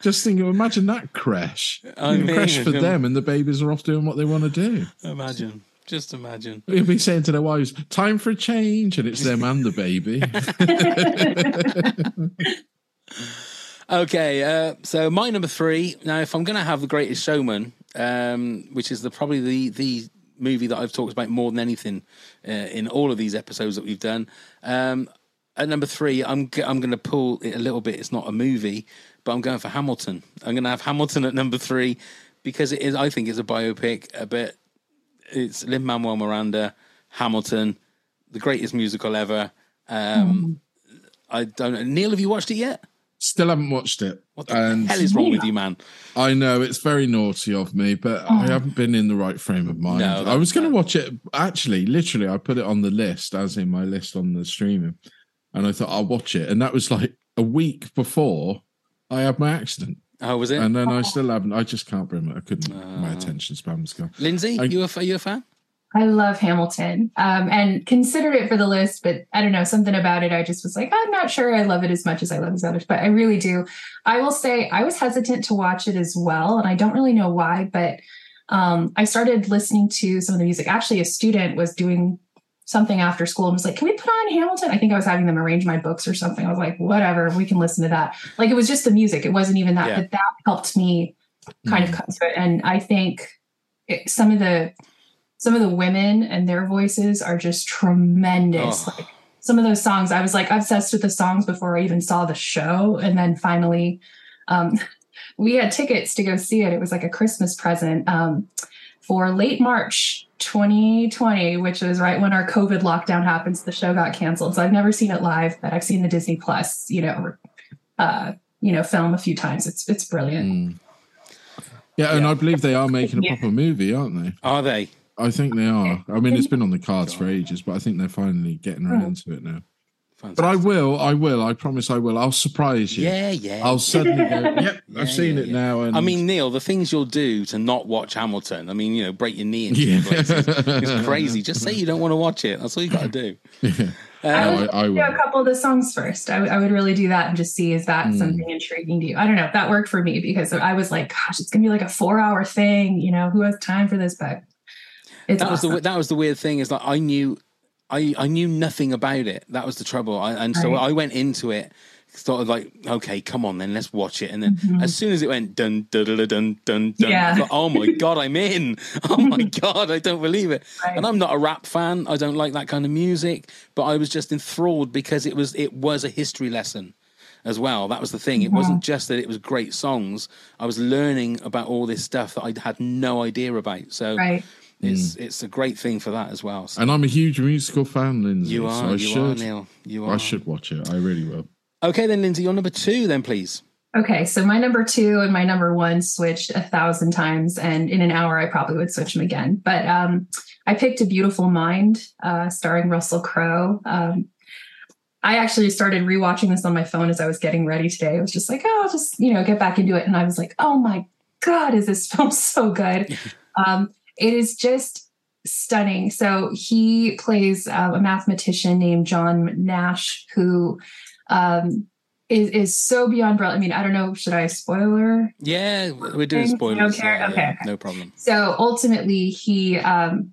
Just think, imagine that crash. I know, crash for um, them, and the babies are off doing what they want to do. Imagine. Just imagine. They'll be saying to their wives, "Time for a change," and it's them and the baby. Okay, uh, so my number three. Now, if I'm going to have the Greatest Showman, um, which is the probably the the movie that I've talked about more than anything uh, in all of these episodes that we've done, um, at number three, I'm g- I'm going to pull it a little bit. It's not a movie, but I'm going for Hamilton. I'm going to have Hamilton at number three because it is. I think it's a biopic. A bit. It's Lin Manuel Miranda, Hamilton, the greatest musical ever. Um, I don't know. Neil, have you watched it yet? Still haven't watched it. What the and hell is wrong with you, man? I know it's very naughty of me, but I haven't been in the right frame of mind. No, I was going to watch it. Actually, literally, I put it on the list, as in my list on the streaming, and I thought I'll watch it. And that was like a week before I had my accident. Oh, was it? And then I still haven't. I just can't bring it. I couldn't. my attention span's gone. Lindsay, I- you a are you a fan? I love Hamilton um, and considered it for the list, but I don't know, something about it. I just was like, I'm not sure I love it as much as I love his others, but I really do. I will say I was hesitant to watch it as well. And I don't really know why, but um, I started listening to some of the music. Actually, a student was doing something after school and was like, Can we put on Hamilton? I think I was having them arrange my books or something. I was like, Whatever, we can listen to that. Like it was just the music. It wasn't even that, Yeah. but that helped me kind of come to it. And I think it, some of the some of the women and their voices are just tremendous. Oh. Like some of those songs, I was like obsessed with the songs before I even saw the show. And then finally, um, we had tickets to go see it. It was like a Christmas present um, for late March 2020, which was right when our COVID lockdown happened. So the show got canceled. So I've never seen it live, but I've seen the Disney Plus, you know, uh, you know, film a few times. It's it's brilliant. Yeah, and I believe they are making a Yeah. proper movie, aren't they? Are they? I think they are. I mean, it's been on the cards for ages, but I think they're finally getting around to it now. But I will, I will, I promise I will. I'll surprise you. Yeah, yeah. I'll suddenly go, yep, Yeah, I've seen yeah, it yeah. now. And I mean, Neil, the things you'll do to not watch Hamilton. I mean, you know, break your knee into Yeah. places. It's crazy. Just say you don't want to watch it. That's all you got to do. I would I do will. a couple of the songs first. I, would- really do that and just see is that Hmm. something intriguing to you? I don't know. That worked for me because I was like, gosh, it's gonna be like a four hour thing. You know, who has time for this? But it's that was awesome. the that was the weird thing is like I knew I I knew nothing about it. That was the trouble. I, and so Right. I went into it sort of like okay, come on then let's watch it. And then Mhm. as soon as it went dun dun dun dun dun dun, Yeah. I was like, oh my god, I'm in. Oh my god, I don't believe it. And I'm not a rap fan. I don't like that kind of music. But I was just enthralled because it was it was a history lesson as well. That was the thing. It wasn't just that it was great songs. I was learning about all this stuff that I had no idea about. So Right. It's it's a great thing for that as well. So and I'm a huge musical fan, Lindsay. You so are, I you should, are, Neil. You are. I should watch it. I really will. okay, then Lindsay, your number two, then please. Okay, so my number two and my number one switched a thousand times, and in an hour I probably would switch them again. But um, I picked A Beautiful Mind, uh, starring Russell Crowe. Um, I actually started rewatching this on my phone as I was getting ready today. I was just like, oh, I'll just you know get back into it, and I was like, oh my god, is this film so good? um, it is just stunning. So he plays uh, a mathematician named John Nash who. Um, is, is so beyond brilliant. I mean, I don't know. Should I spoiler? Yeah, we're doing Things? spoilers. Okay, yeah, okay, no problem. So ultimately, he um,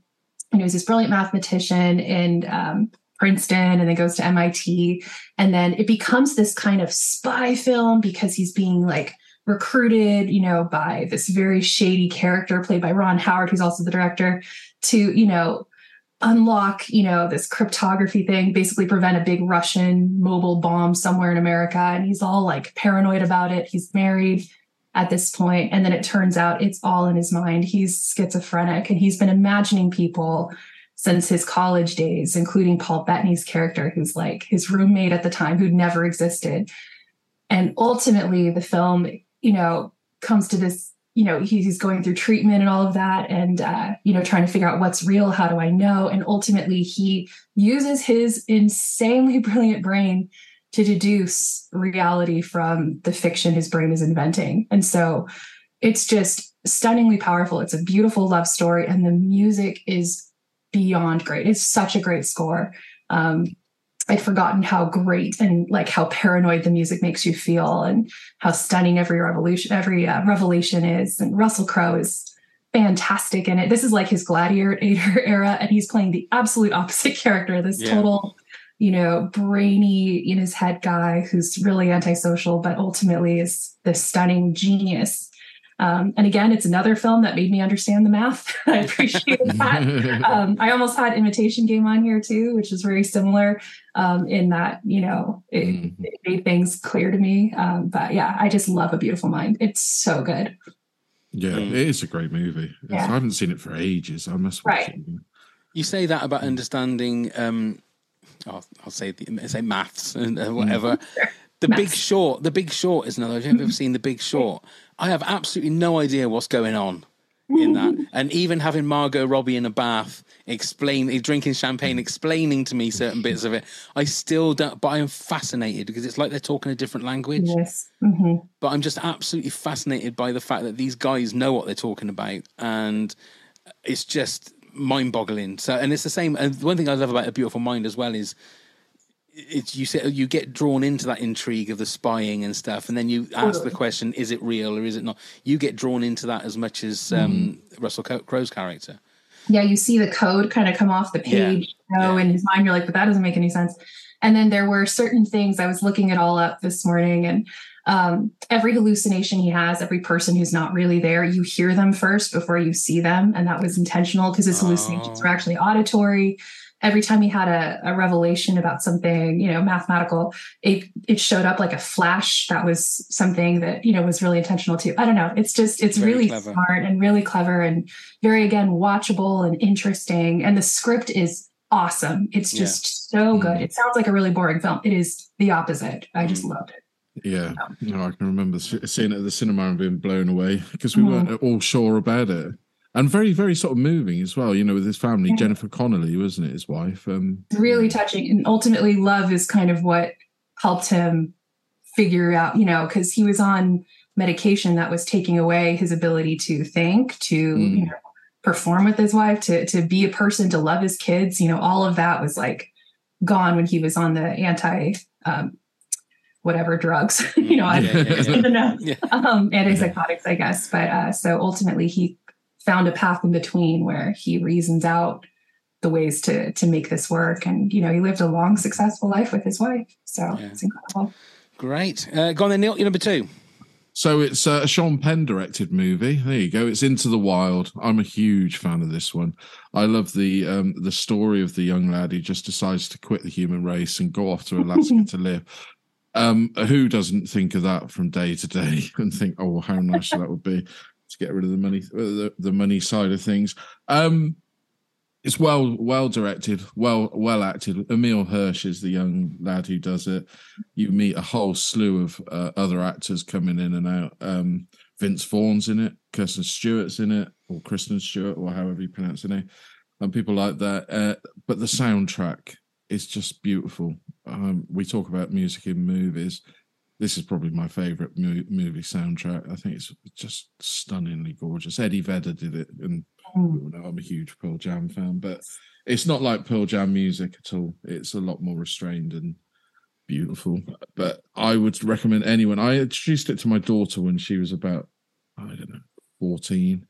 you know, he's this brilliant mathematician in um, Princeton, and then goes to MIT, and then it becomes this kind of spy film because he's being like recruited, you know, by this very shady character played by Ron Howard, who's also the director, to you know unlock you know this cryptography thing basically prevent a big russian mobile bomb somewhere in america. And he's all like paranoid about it. He's married at this point. And then it turns out it's all in his mind. He's schizophrenic. And he's been imagining people since his college days including paul bettany's character who's like his roommate at the time who'd never existed. And ultimately the film you know comes to this you know he's going through treatment and all of that and uh, you know trying to figure out what's real how do i know? And ultimately he uses his insanely brilliant brain to deduce reality from the fiction his brain is inventing. And so it's just stunningly powerful. It's a beautiful love story and the music is beyond great. It's such a great score. Um, I'd forgotten how great and like how paranoid the music makes you feel and how stunning every revolution, every uh, revelation is. And Russell Crowe is fantastic in it. This is like his gladiator era, and he's playing the absolute opposite character. This Yeah. total, you know, brainy in his head guy who's really antisocial, but ultimately is this stunning genius. Um, and again, it's another film that made me understand the math. I appreciate that. um, I almost had Imitation Game on here too, which is very similar um, in that, you know, it, it made things clear to me. Um, but yeah, I just love A Beautiful Mind. It's so good. Yeah, it is a great movie. Yeah. I haven't seen it for ages. I must watch Right. it. again. You say that about understanding. Um, I'll, I'll say the, say maths and uh, whatever. The Big Short. The Big Short is another. Have you ever seen The Big Short? I have absolutely no idea what's going on in that. And even having Margot Robbie in a bath, explain, drinking champagne, explaining to me certain bits of it, I still don't. But I am fascinated because it's like they're talking a different language. Yes. hmm But I'm just absolutely fascinated by the fact that these guys know what they're talking about, and it's just mind-boggling. So, and it's the same. And one thing I love about a beautiful mind as well is it's you say you get drawn into that intrigue of the spying and stuff, and then you ask the question: Is it real or is it not? You get drawn into that as much as um, Russell Crowe's character. Yeah, you see the code kind of come off the Yeah. page, you know, in his mind, you're like, but that doesn't make any sense. And then there were certain things I was looking it all up this morning, and um, every hallucination he has, every person who's not really there, you hear them first before you see them, and that was intentional because his hallucinations were actually auditory. Every time he had a, a revelation about something, you know, mathematical, it it showed up like a flash. That was something that you know was really intentional too. I don't know. It's just it's Very really clever. smart and really clever and very again watchable and interesting. And the script is awesome. It's Yeah. just so good. It sounds like a really boring film. It is the opposite. I just loved it. Yeah, no, I can remember seeing it at the cinema and being blown away because we Mhm. weren't at all sure about it, and very, very sort of moving as well. You know, with his family, Yeah. Jennifer Connelly wasn't it, his wife? Um, It's really touching and ultimately love is kind of what helped him figure out you know because he was on medication that was taking away his ability to think to Mm. you know perform with his wife to to be a person to love his kids you know all of that was like gone when he was on the anti um whatever drugs you know I, Yeah, yeah, yeah. I don't know Yeah. um antipsychotics i guess but uh so ultimately he found a path in between where he reasons out the ways to to make this work and you know he lived a long successful life with his wife so it's incredible Great. Uh, go on then, Neil. Your number two. So it's uh, a Sean Penn directed movie. There you go. It's Into the Wild. I'm a huge fan of this one. I love the um, the story of the young lad who just decides to quit the human race and go off to Alaska to live. Um, who doesn't think of that from day to day and think, oh, how nice that would be to get rid of the money, uh, the, the money side of things. Um, it's well well directed, well well acted. Emile Hirsch is the young lad who does it. You meet a whole slew of uh, other actors coming in and out. Um, Vince Vaughn's in it, Kirsten Stewart's in it, or Kristen Stewart, or however you pronounce her name, and people like that. Uh, but the soundtrack is just beautiful. Um, we talk about music in movies. This is probably my favorite movie soundtrack. I think it's just stunningly gorgeous. Eddie Vedder did it, and you know, I'm a huge Pearl Jam fan, but it's not like Pearl Jam music at all. It's a lot more restrained and beautiful. But I would recommend anyone. I introduced it to my daughter when she was about, I don't know, 14.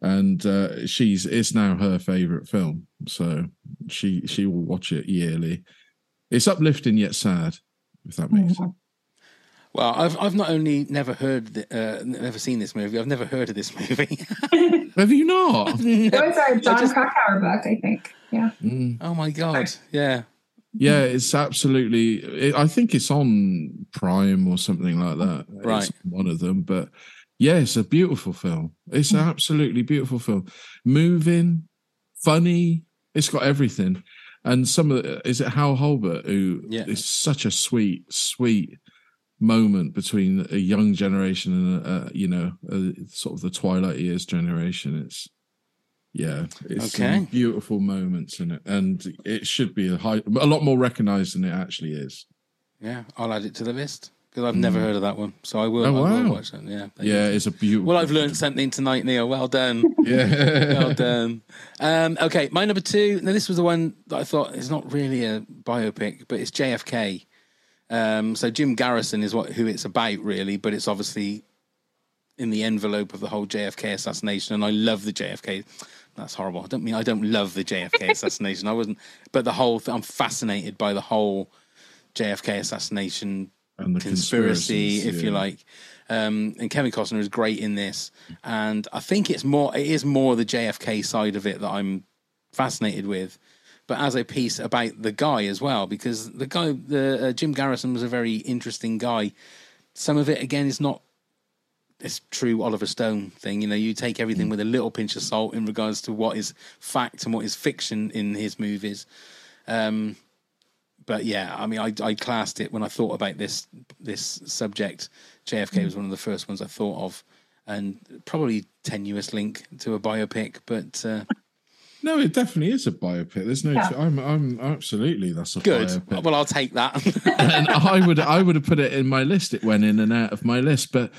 And uh, she's it's now her favorite film, so she she will watch it yearly. It's uplifting yet sad, if that makes sense. Well, I've I've not only never heard, the, uh, never seen this movie. I've never heard of this movie. Have you not? it was a I john just- krakauer book i think yeah Oh my god! Yeah. Yeah, it's absolutely. It, I think it's on Prime or something like that. Right. It's one of them, but yeah, it's a beautiful film. It's an absolutely beautiful film. Moving, funny. It's got everything. And some of the, is it Hal Holbert who is Yeah. such a sweet, sweet moment between a young generation and a, a, you know a, sort of the twilight years generation. It's yeah, it's some Okay. beautiful moments in it, and it should be a high, a lot more recognized than it actually is. Yeah, I'll add it to the list because I've never mm. heard of that one. So I will. Oh, I will wow. watch it. Yeah. Yeah, you. it's a beautiful. Well, I've learned something tonight, Neil. Well done. Yeah. well done. Um, okay, my number two. Now, this was the one that I thought is not really a biopic, but it's JFK. Um, so Jim Garrison is what who it's about, really, but it's obviously in the envelope of the whole JFK assassination. And I love the JFK. That's horrible. I don't mean I don't love the JFK assassination. I wasn't, but the whole. Th- I'm fascinated by the whole JFK assassination And the conspiracy, conspiracies, if you like. Um, and Kevin Costner is great in this, and I think it's more. It is more the JFK side of it that I'm fascinated with, but as a piece about the guy as well, because the guy, the uh, Jim Garrison was a very interesting guy. Some of it again is not this true Oliver Stone thing. You know, you take everything with a little pinch of salt in regards to what is fact and what is fiction in his movies. Um, but yeah, I mean, I, I classed it when I thought about this this subject. JFK was one of the first ones I thought of, and probably tenuous link to a biopic, but uh, No, it definitely is a biopic. There's no. Yeah. I'm. I'm absolutely. That's a good. biopic. Well, I'll take that. and I would. I would have put it in my list. It went in and out of my list. But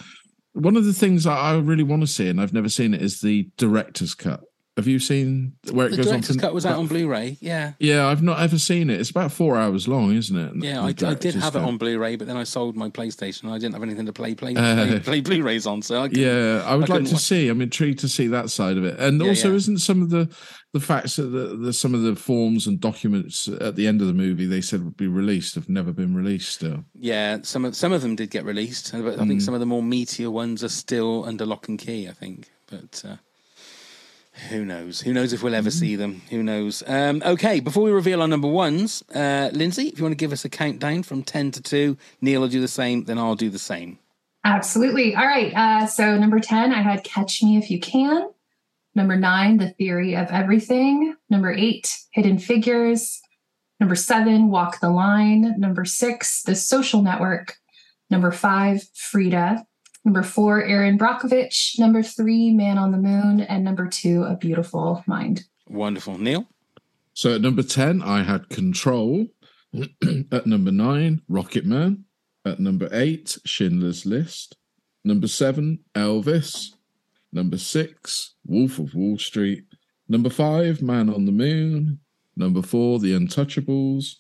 one of the things I I really want to see, and I've never seen it, is the director's cut. Have you seen where it the goes on? director's for- cut was out on Blu-ray. Yeah, Yeah, I've not ever seen it. It's about four hours long, isn't it? yeah. I, I did have it on Blu-ray, but then I sold my PlayStation. and I didn't have anything to play play Uh, play, play Blu-rays on. So I Yeah, I would like to watch- see. I'm intrigued to see that side of it. And Yeah, also, yeah. isn't some of the the facts that the, the some of the forms and documents at the end of the movie they said would be released have never been released still. Yeah, some of some of them did get released, but I think Mm. some of the more meatier ones are still under lock and key. I think, but uh, Who knows? Who knows if we'll ever see them? Who knows? Um, okay, before we reveal our number ones, uh, Lindsay, if you want to give us a countdown from 10 to 2, Neil will do the same, then I'll do the same. Absolutely. All right. Uh, so number 10, I had Catch Me If You Can. Number nine, The Theory of Everything. Number eight, Hidden Figures. Number seven, Walk the Line. Number six, The Social Network. Number five, Frida. Number four, Erin Brockovich. Number three, Man on the Moon. And number two, A Beautiful Mind. Wonderful. Neil? So at number 10, I had Control. at number 9, Rocket Man. At number 8, Schindler's List. Number 7, Elvis. Number 6, Wolf of Wall Street. Number 5, Man on the Moon. Number 4, The Untouchables.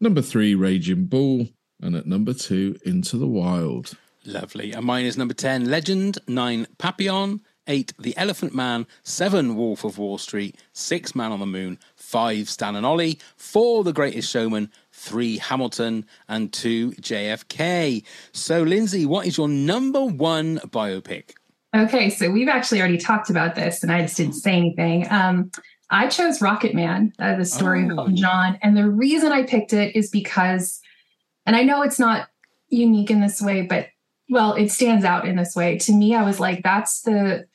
Number 3, Raging Bull. And at number 2, Into the Wild. Lovely. And mine is number 10, Legend. 9, Papillon. 8, The Elephant Man. 7, Wolf of Wall Street. 6, Man on the Moon. 5, Stan and Ollie. 4, The Greatest Showman. 3, Hamilton. And 2, JFK. So, Lindsay, what is your number one biopic? Okay, so we've actually already talked about this, and I just didn't say anything. Um, I chose Rocket Man, uh, the story of Elton John, and the reason I picked it is because, and I know it's not unique in this way, but well, it stands out in this way. To me, I was like, that's the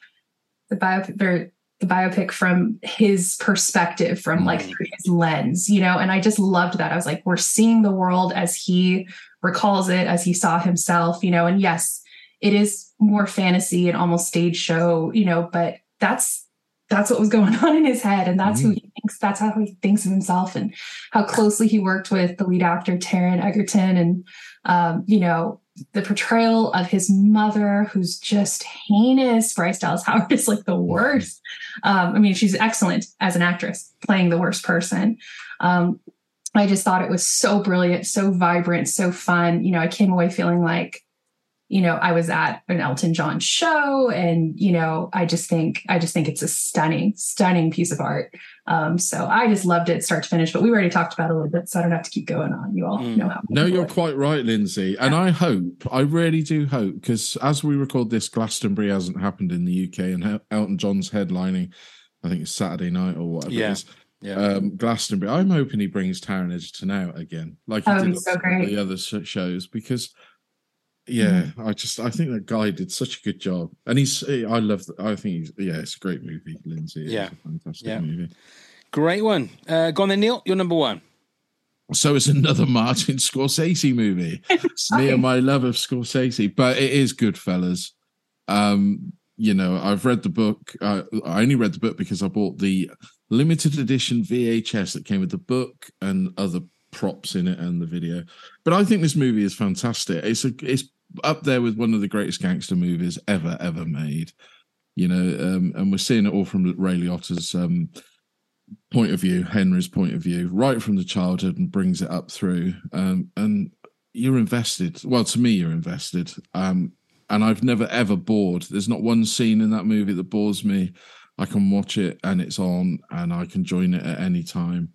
the biopic, the, the biopic from his perspective, from like through his lens, you know. And I just loved that. I was like, we're seeing the world as he recalls it, as he saw himself, you know. And yes, it is more fantasy and almost stage show, you know, but that's that's what was going on in his head and that's who he thinks that's how he thinks of himself and how closely he worked with the lead actor Taron Egerton and um, you know the portrayal of his mother who's just heinous. Bryce Dallas Howard is like the worst. Um, I mean she's excellent as an actress playing the worst person. Um, I just thought it was so brilliant so vibrant so fun. You know I came away feeling like you know i was at an elton john show and you know i just think i just think it's a stunning stunning piece of art um, so i just loved it start to finish but we already talked about it a little bit so i don't have to keep going on you all know how No, you're quite right, Lindsay. And I hope, I really do hope, because as we record this, Glastonbury hasn't happened in the UK, and Elton John's headlining, I think it's Saturday night or whatever Yeah, it is. yeah. Um, Glastonbury. I'm hoping he brings Taron Egerton out again, like he Oh, did so great. the other shows, because yeah, Mm-hmm. I just I think that guy did such a good job, and he's I love I think he's yeah, it's a great movie, Lindsay. It's Yeah. a fantastic Yeah. movie. Great one. Uh, go on then, Neil. You're number one. So it's another Martin Scorsese movie. It's me and my love of Scorsese, but it is Goodfellas. Um, you know, I've read the book. Uh, I only read the book because I bought the limited edition VHS that came with the book and other props in it and the video. But I think this movie is fantastic. It's a, it's up there with one of the greatest gangster movies ever ever made. You know, um, and we're seeing it all from Ray Liotta's um, point of view, Henry's point of view, right from the childhood, and brings it up through. Um, and you're invested. Well, to me, you're invested. Um, and I've never ever bored. There's not one scene in that movie that bores me. I can watch it and it's on, and I can join it at any time.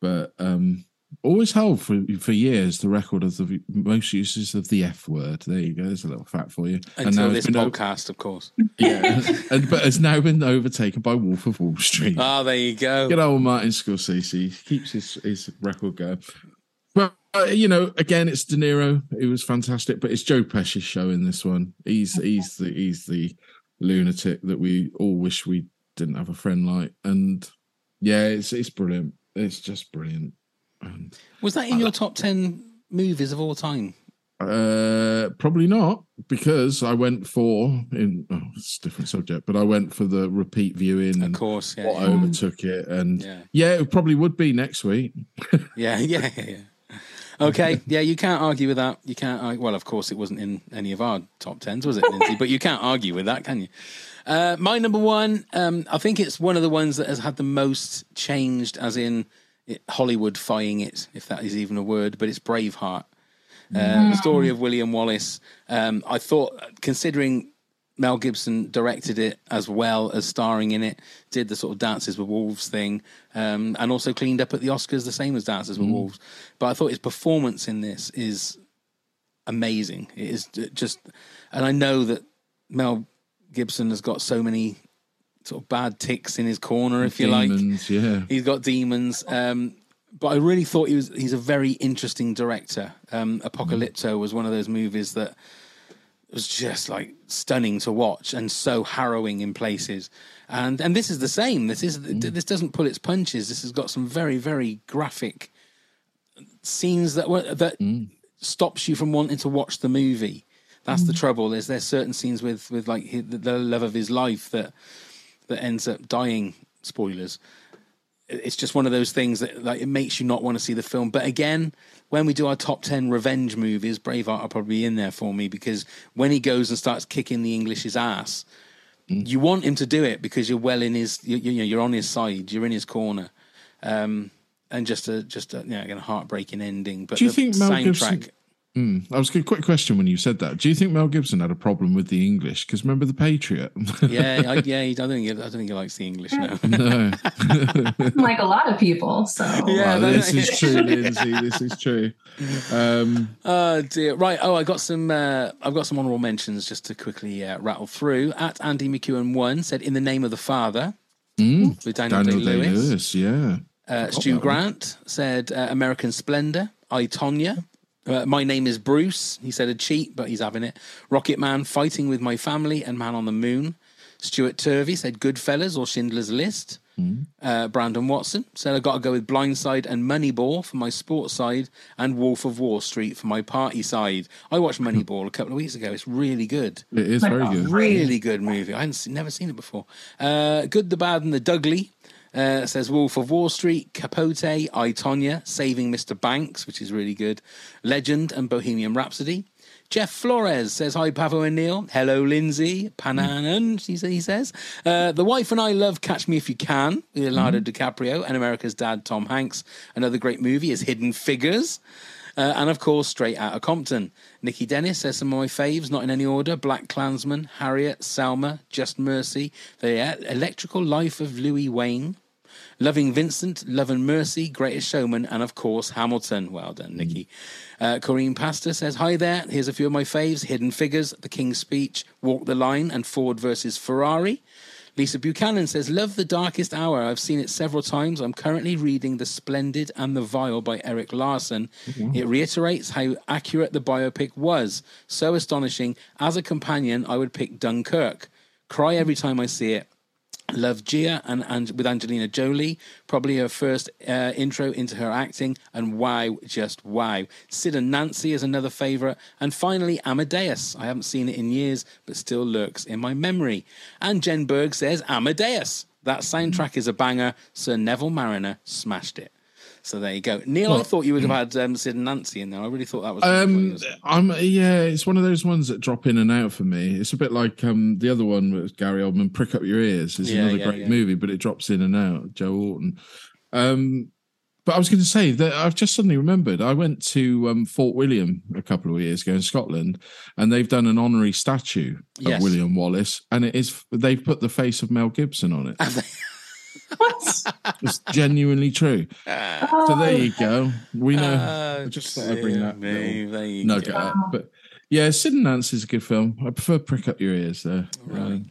But um, always held for for years the record of the most uses of the F word. There you go. There's a little fact for you. Until it's this been o- podcast, of course. yeah, and, but it's now been overtaken by Wolf of Wall Street. Ah, there you go. Good old Martin Scorsese keeps his, his record going. But uh, you know, again, it's De Niro. It was fantastic, but it's Joe Pesci's show in this one. He's he's the he's the lunatic that we all wish we didn't have a friend like. And yeah, it's it's brilliant. It's just brilliant. Was that in your top 10 movies of all time? Uh, probably not because I went for in oh, it's a different subject, but I went for the repeat viewing. Of course, yeah, what yeah. overtook it, and Yeah. yeah. it probably would be next week. Yeah, yeah, yeah. Okay, yeah, you can't argue with that. You can't. Argue. Well, of course, it wasn't in any of our top tens, was it, Lindsay? but you can't argue with that, can you? Uh, my number one, um, I think it's one of the ones that has had the most changed, as in Hollywood-fying it, if that is even a word. But it's Braveheart, uh, the story of William Wallace. Um, I thought, considering Mel Gibson directed it as well as starring in it, did the sort of Dances with Wolves thing, um, and also cleaned up at the Oscars the same as Dances with Mm. Wolves. But I thought his performance in this is amazing. It is just, and I know that Mel Gibson has got so many sort of bad ticks in his corner, if you like. Demons, yeah. He's got demons. Um, but I really thought he was he's a very interesting director. Um, Apocalypto was one of those movies that was just like stunning to watch and so harrowing in places. And and this is the same. This is this doesn't pull its punches. This has got some very very graphic scenes that were that stops you from wanting to watch the movie. That's the trouble. Is there's certain scenes with with like the love of his life that that ends up dying. Spoilers. It's just one of those things that like it makes you not want to see the film. But again, when we do our top ten revenge movies, Braveheart are probably in there for me because when he goes and starts kicking the English's ass, you want him to do it because you're well in his, you, you know, you're on his side, you're in his corner, um, and just a just a you know, a heartbreaking ending. But Do you the think Mel soundtrack, Gibson? Mm, I was a quick question when you said that. Do you think Mel Gibson had a problem with the English? Because remember the Patriot? yeah, I, yeah, I don't think he- I don't think he likes the English now. no. like a lot of people. So Yeah, Wow, this no. is true, Lindsay. This is true. Um, Oh dear. Right. Oh, I got some. Uh, I've got some honourable mentions just to quickly uh, rattle through. At Andy McEwen one said, "In the name of the Father," mm, with Daniel, Daniel Day Lewis. Yeah. Uh, Stu that one. Grant said, uh, "American Splendor." I Tonya. Uh, my name is Bruce. He said a cheat, but he's having it. Rocket Man, Fighting with My Family, and Man on the Moon. Stuart Turvey said Goodfellas or Schindler's List. Uh, Brandon Watson said I've got to go with Blindside and Moneyball for my sports side, and Wolf of Wall Street for my party side. I watched Moneyball a couple of weeks ago. It's really good. It is very good. Really good movie. I hadn't seen, never seen it before. Uh, good, the Bad, and the Dudley. Uh, says Wolf of Wall Street, Capote, I Tonya, Saving Mr. Banks, which is really good. Legend and Bohemian Rhapsody. Jeff Flores says, Hi, Pavo and Neil. Hello, Lindsay. Pananan, sa- he says. Uh, the wife and I love Catch Me If You Can with Leonardo DiCaprio and America's Dad, Tom Hanks. Another great movie is Hidden Figures. Uh, and of course, Straight Outta Compton. Nikki Dennis says some of my faves, not in any order Black Klansman, Harriet, Selma, Just Mercy, The Electrical Life of Louis Wain, Loving Vincent, Love and Mercy, Greatest Showman, and of course Hamilton. Well done, Nikki. Uh, Corrine Pastor says, Hi there. Here's a few of my faves Hidden Figures, The King's Speech, Walk the Line, and Ford versus Ferrari. Lisa Buchanan says, Love The Darkest Hour. I've seen it several times. I'm currently reading The Splendid and the Vile by Erik Larson. It reiterates how accurate the biopic was. So astonishing. As a companion, I would pick Dunkirk. Cry every time I see it. Love Gia and, and with Angelina Jolie, probably her first uh, intro into her acting, and wow, just wow. Sid and Nancy is another favourite, and finally Amadeus. I haven't seen it in years, but still lurks in my memory. And Jen Berg says Amadeus. That soundtrack is a banger. Sir Neville Marriner smashed it. So there you go, Neil. I thought you would have had um, Sid and Nancy in there. I really thought that was. Um, I'm yeah, it's one of those ones that drop in and out for me. It's a bit like um the other one with Gary Oldman, Prick Up Your Ears. It's Yeah, another yeah, great yeah. movie, but it drops in and out. Joe Orton. Um, but I was going to say that I've just suddenly remembered. I went to um, Fort William a couple of years ago in Scotland, and they've done an honorary statue Yes. of William Wallace, and it is they've put the face of Mel Gibson on it. It's genuinely true. So there you go. We know. Oh, I just thought I'd bring that me, there you nugget go. up. But yeah, Sid and Nancy is a good film. I prefer Prick Up Your Ears though. Right.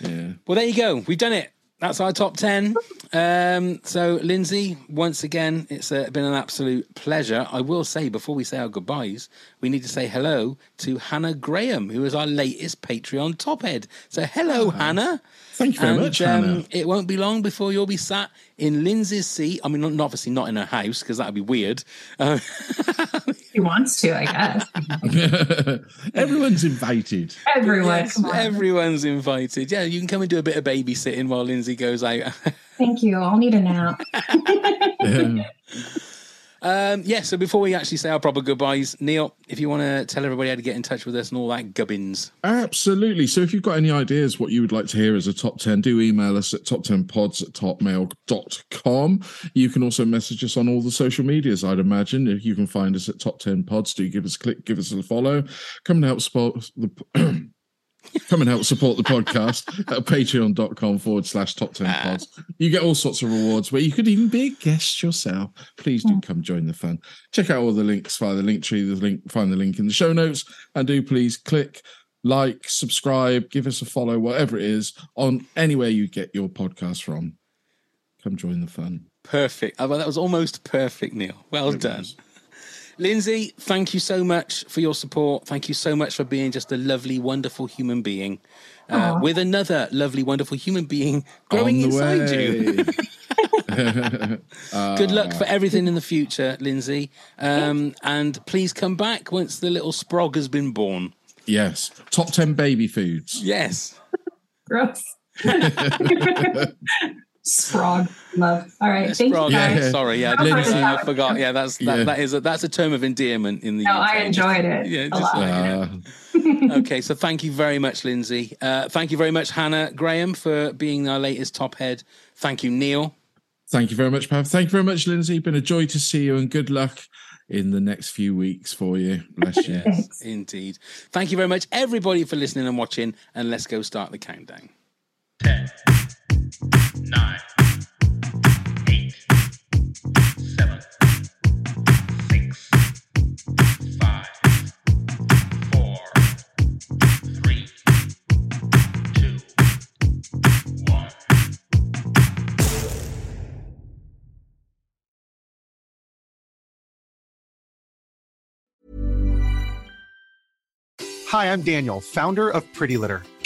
Yeah. Well, there you go. We've done it. That's our top 10. Um, so, Lindsay, once again, it's uh, been an absolute pleasure. I will say, before we say our goodbyes, we need to say hello to Hannah Graham, who is our latest Patreon top head. So, hello, Hannah. Thank you very And, much, um, Hannah. It won't be long before you'll be sat in Lindsay's seat. I mean, obviously not in her house, because that would be weird. Uh, he wants to, I guess. Everyone's invited. Everyone, Yes, come on. everyone's invited. Yeah, you can come and do a bit of babysitting while Lindsay goes out. Thank you. I'll need a nap. Um, yeah, so before we actually say our proper goodbyes, Neil, if you want to tell everybody how to get in touch with us and all that gubbins. Absolutely. So if you've got any ideas what you would like to hear as a top 10, do email us at top10pods at hotmail.com. You can also message us on all the social medias, I'd imagine. If you can find us at top 10 pods, do give us a click, give us a follow. Come and help support the Come and help support the podcast at patreon.com forward slash top 10 ah. pods. You get all sorts of rewards where you could even be a guest yourself. Please do hmm. come join the fun. Check out all the links via the link tree, the link, find the link in the show notes, and do please click like, subscribe, give us a follow, whatever it is, on anywhere you get your podcast from. Come join the fun. Perfect. Oh, well, that was almost perfect, Neil. Well done. Lindsay, thank you so much for your support. Thank you so much for being just a lovely, wonderful human being uh, with another lovely, wonderful human being growing On the inside you. Good luck Uh, for everything in the future, Lindsay. Um, and please come back once the little sprog has been born. Yes. Top 10 baby foods. Yes. Gross. Sprog. Love. All right. Thank Sprog. you guys. Sorry, yeah, Lindsay. I forgot. Yeah, that's that, Yeah. that is a, that's a term of endearment in the No, UK. I enjoyed it Yeah, a just lot. letting okay, so thank you very much, Lindsay. Uh, thank you very much, Hannah Graham, for being our latest top head. Thank you, Neil. Thank you very much, Pav. Thank you very much, Lindsay. Been a joy to see you and good luck in the next few weeks for you. Bless you. Yes, indeed. Thank you very much, everybody, for listening and watching. And let's go start the countdown. Nine, eight, seven, six, five, four, three, two, one. Hi, I'm Daniel, founder of Pretty Litter.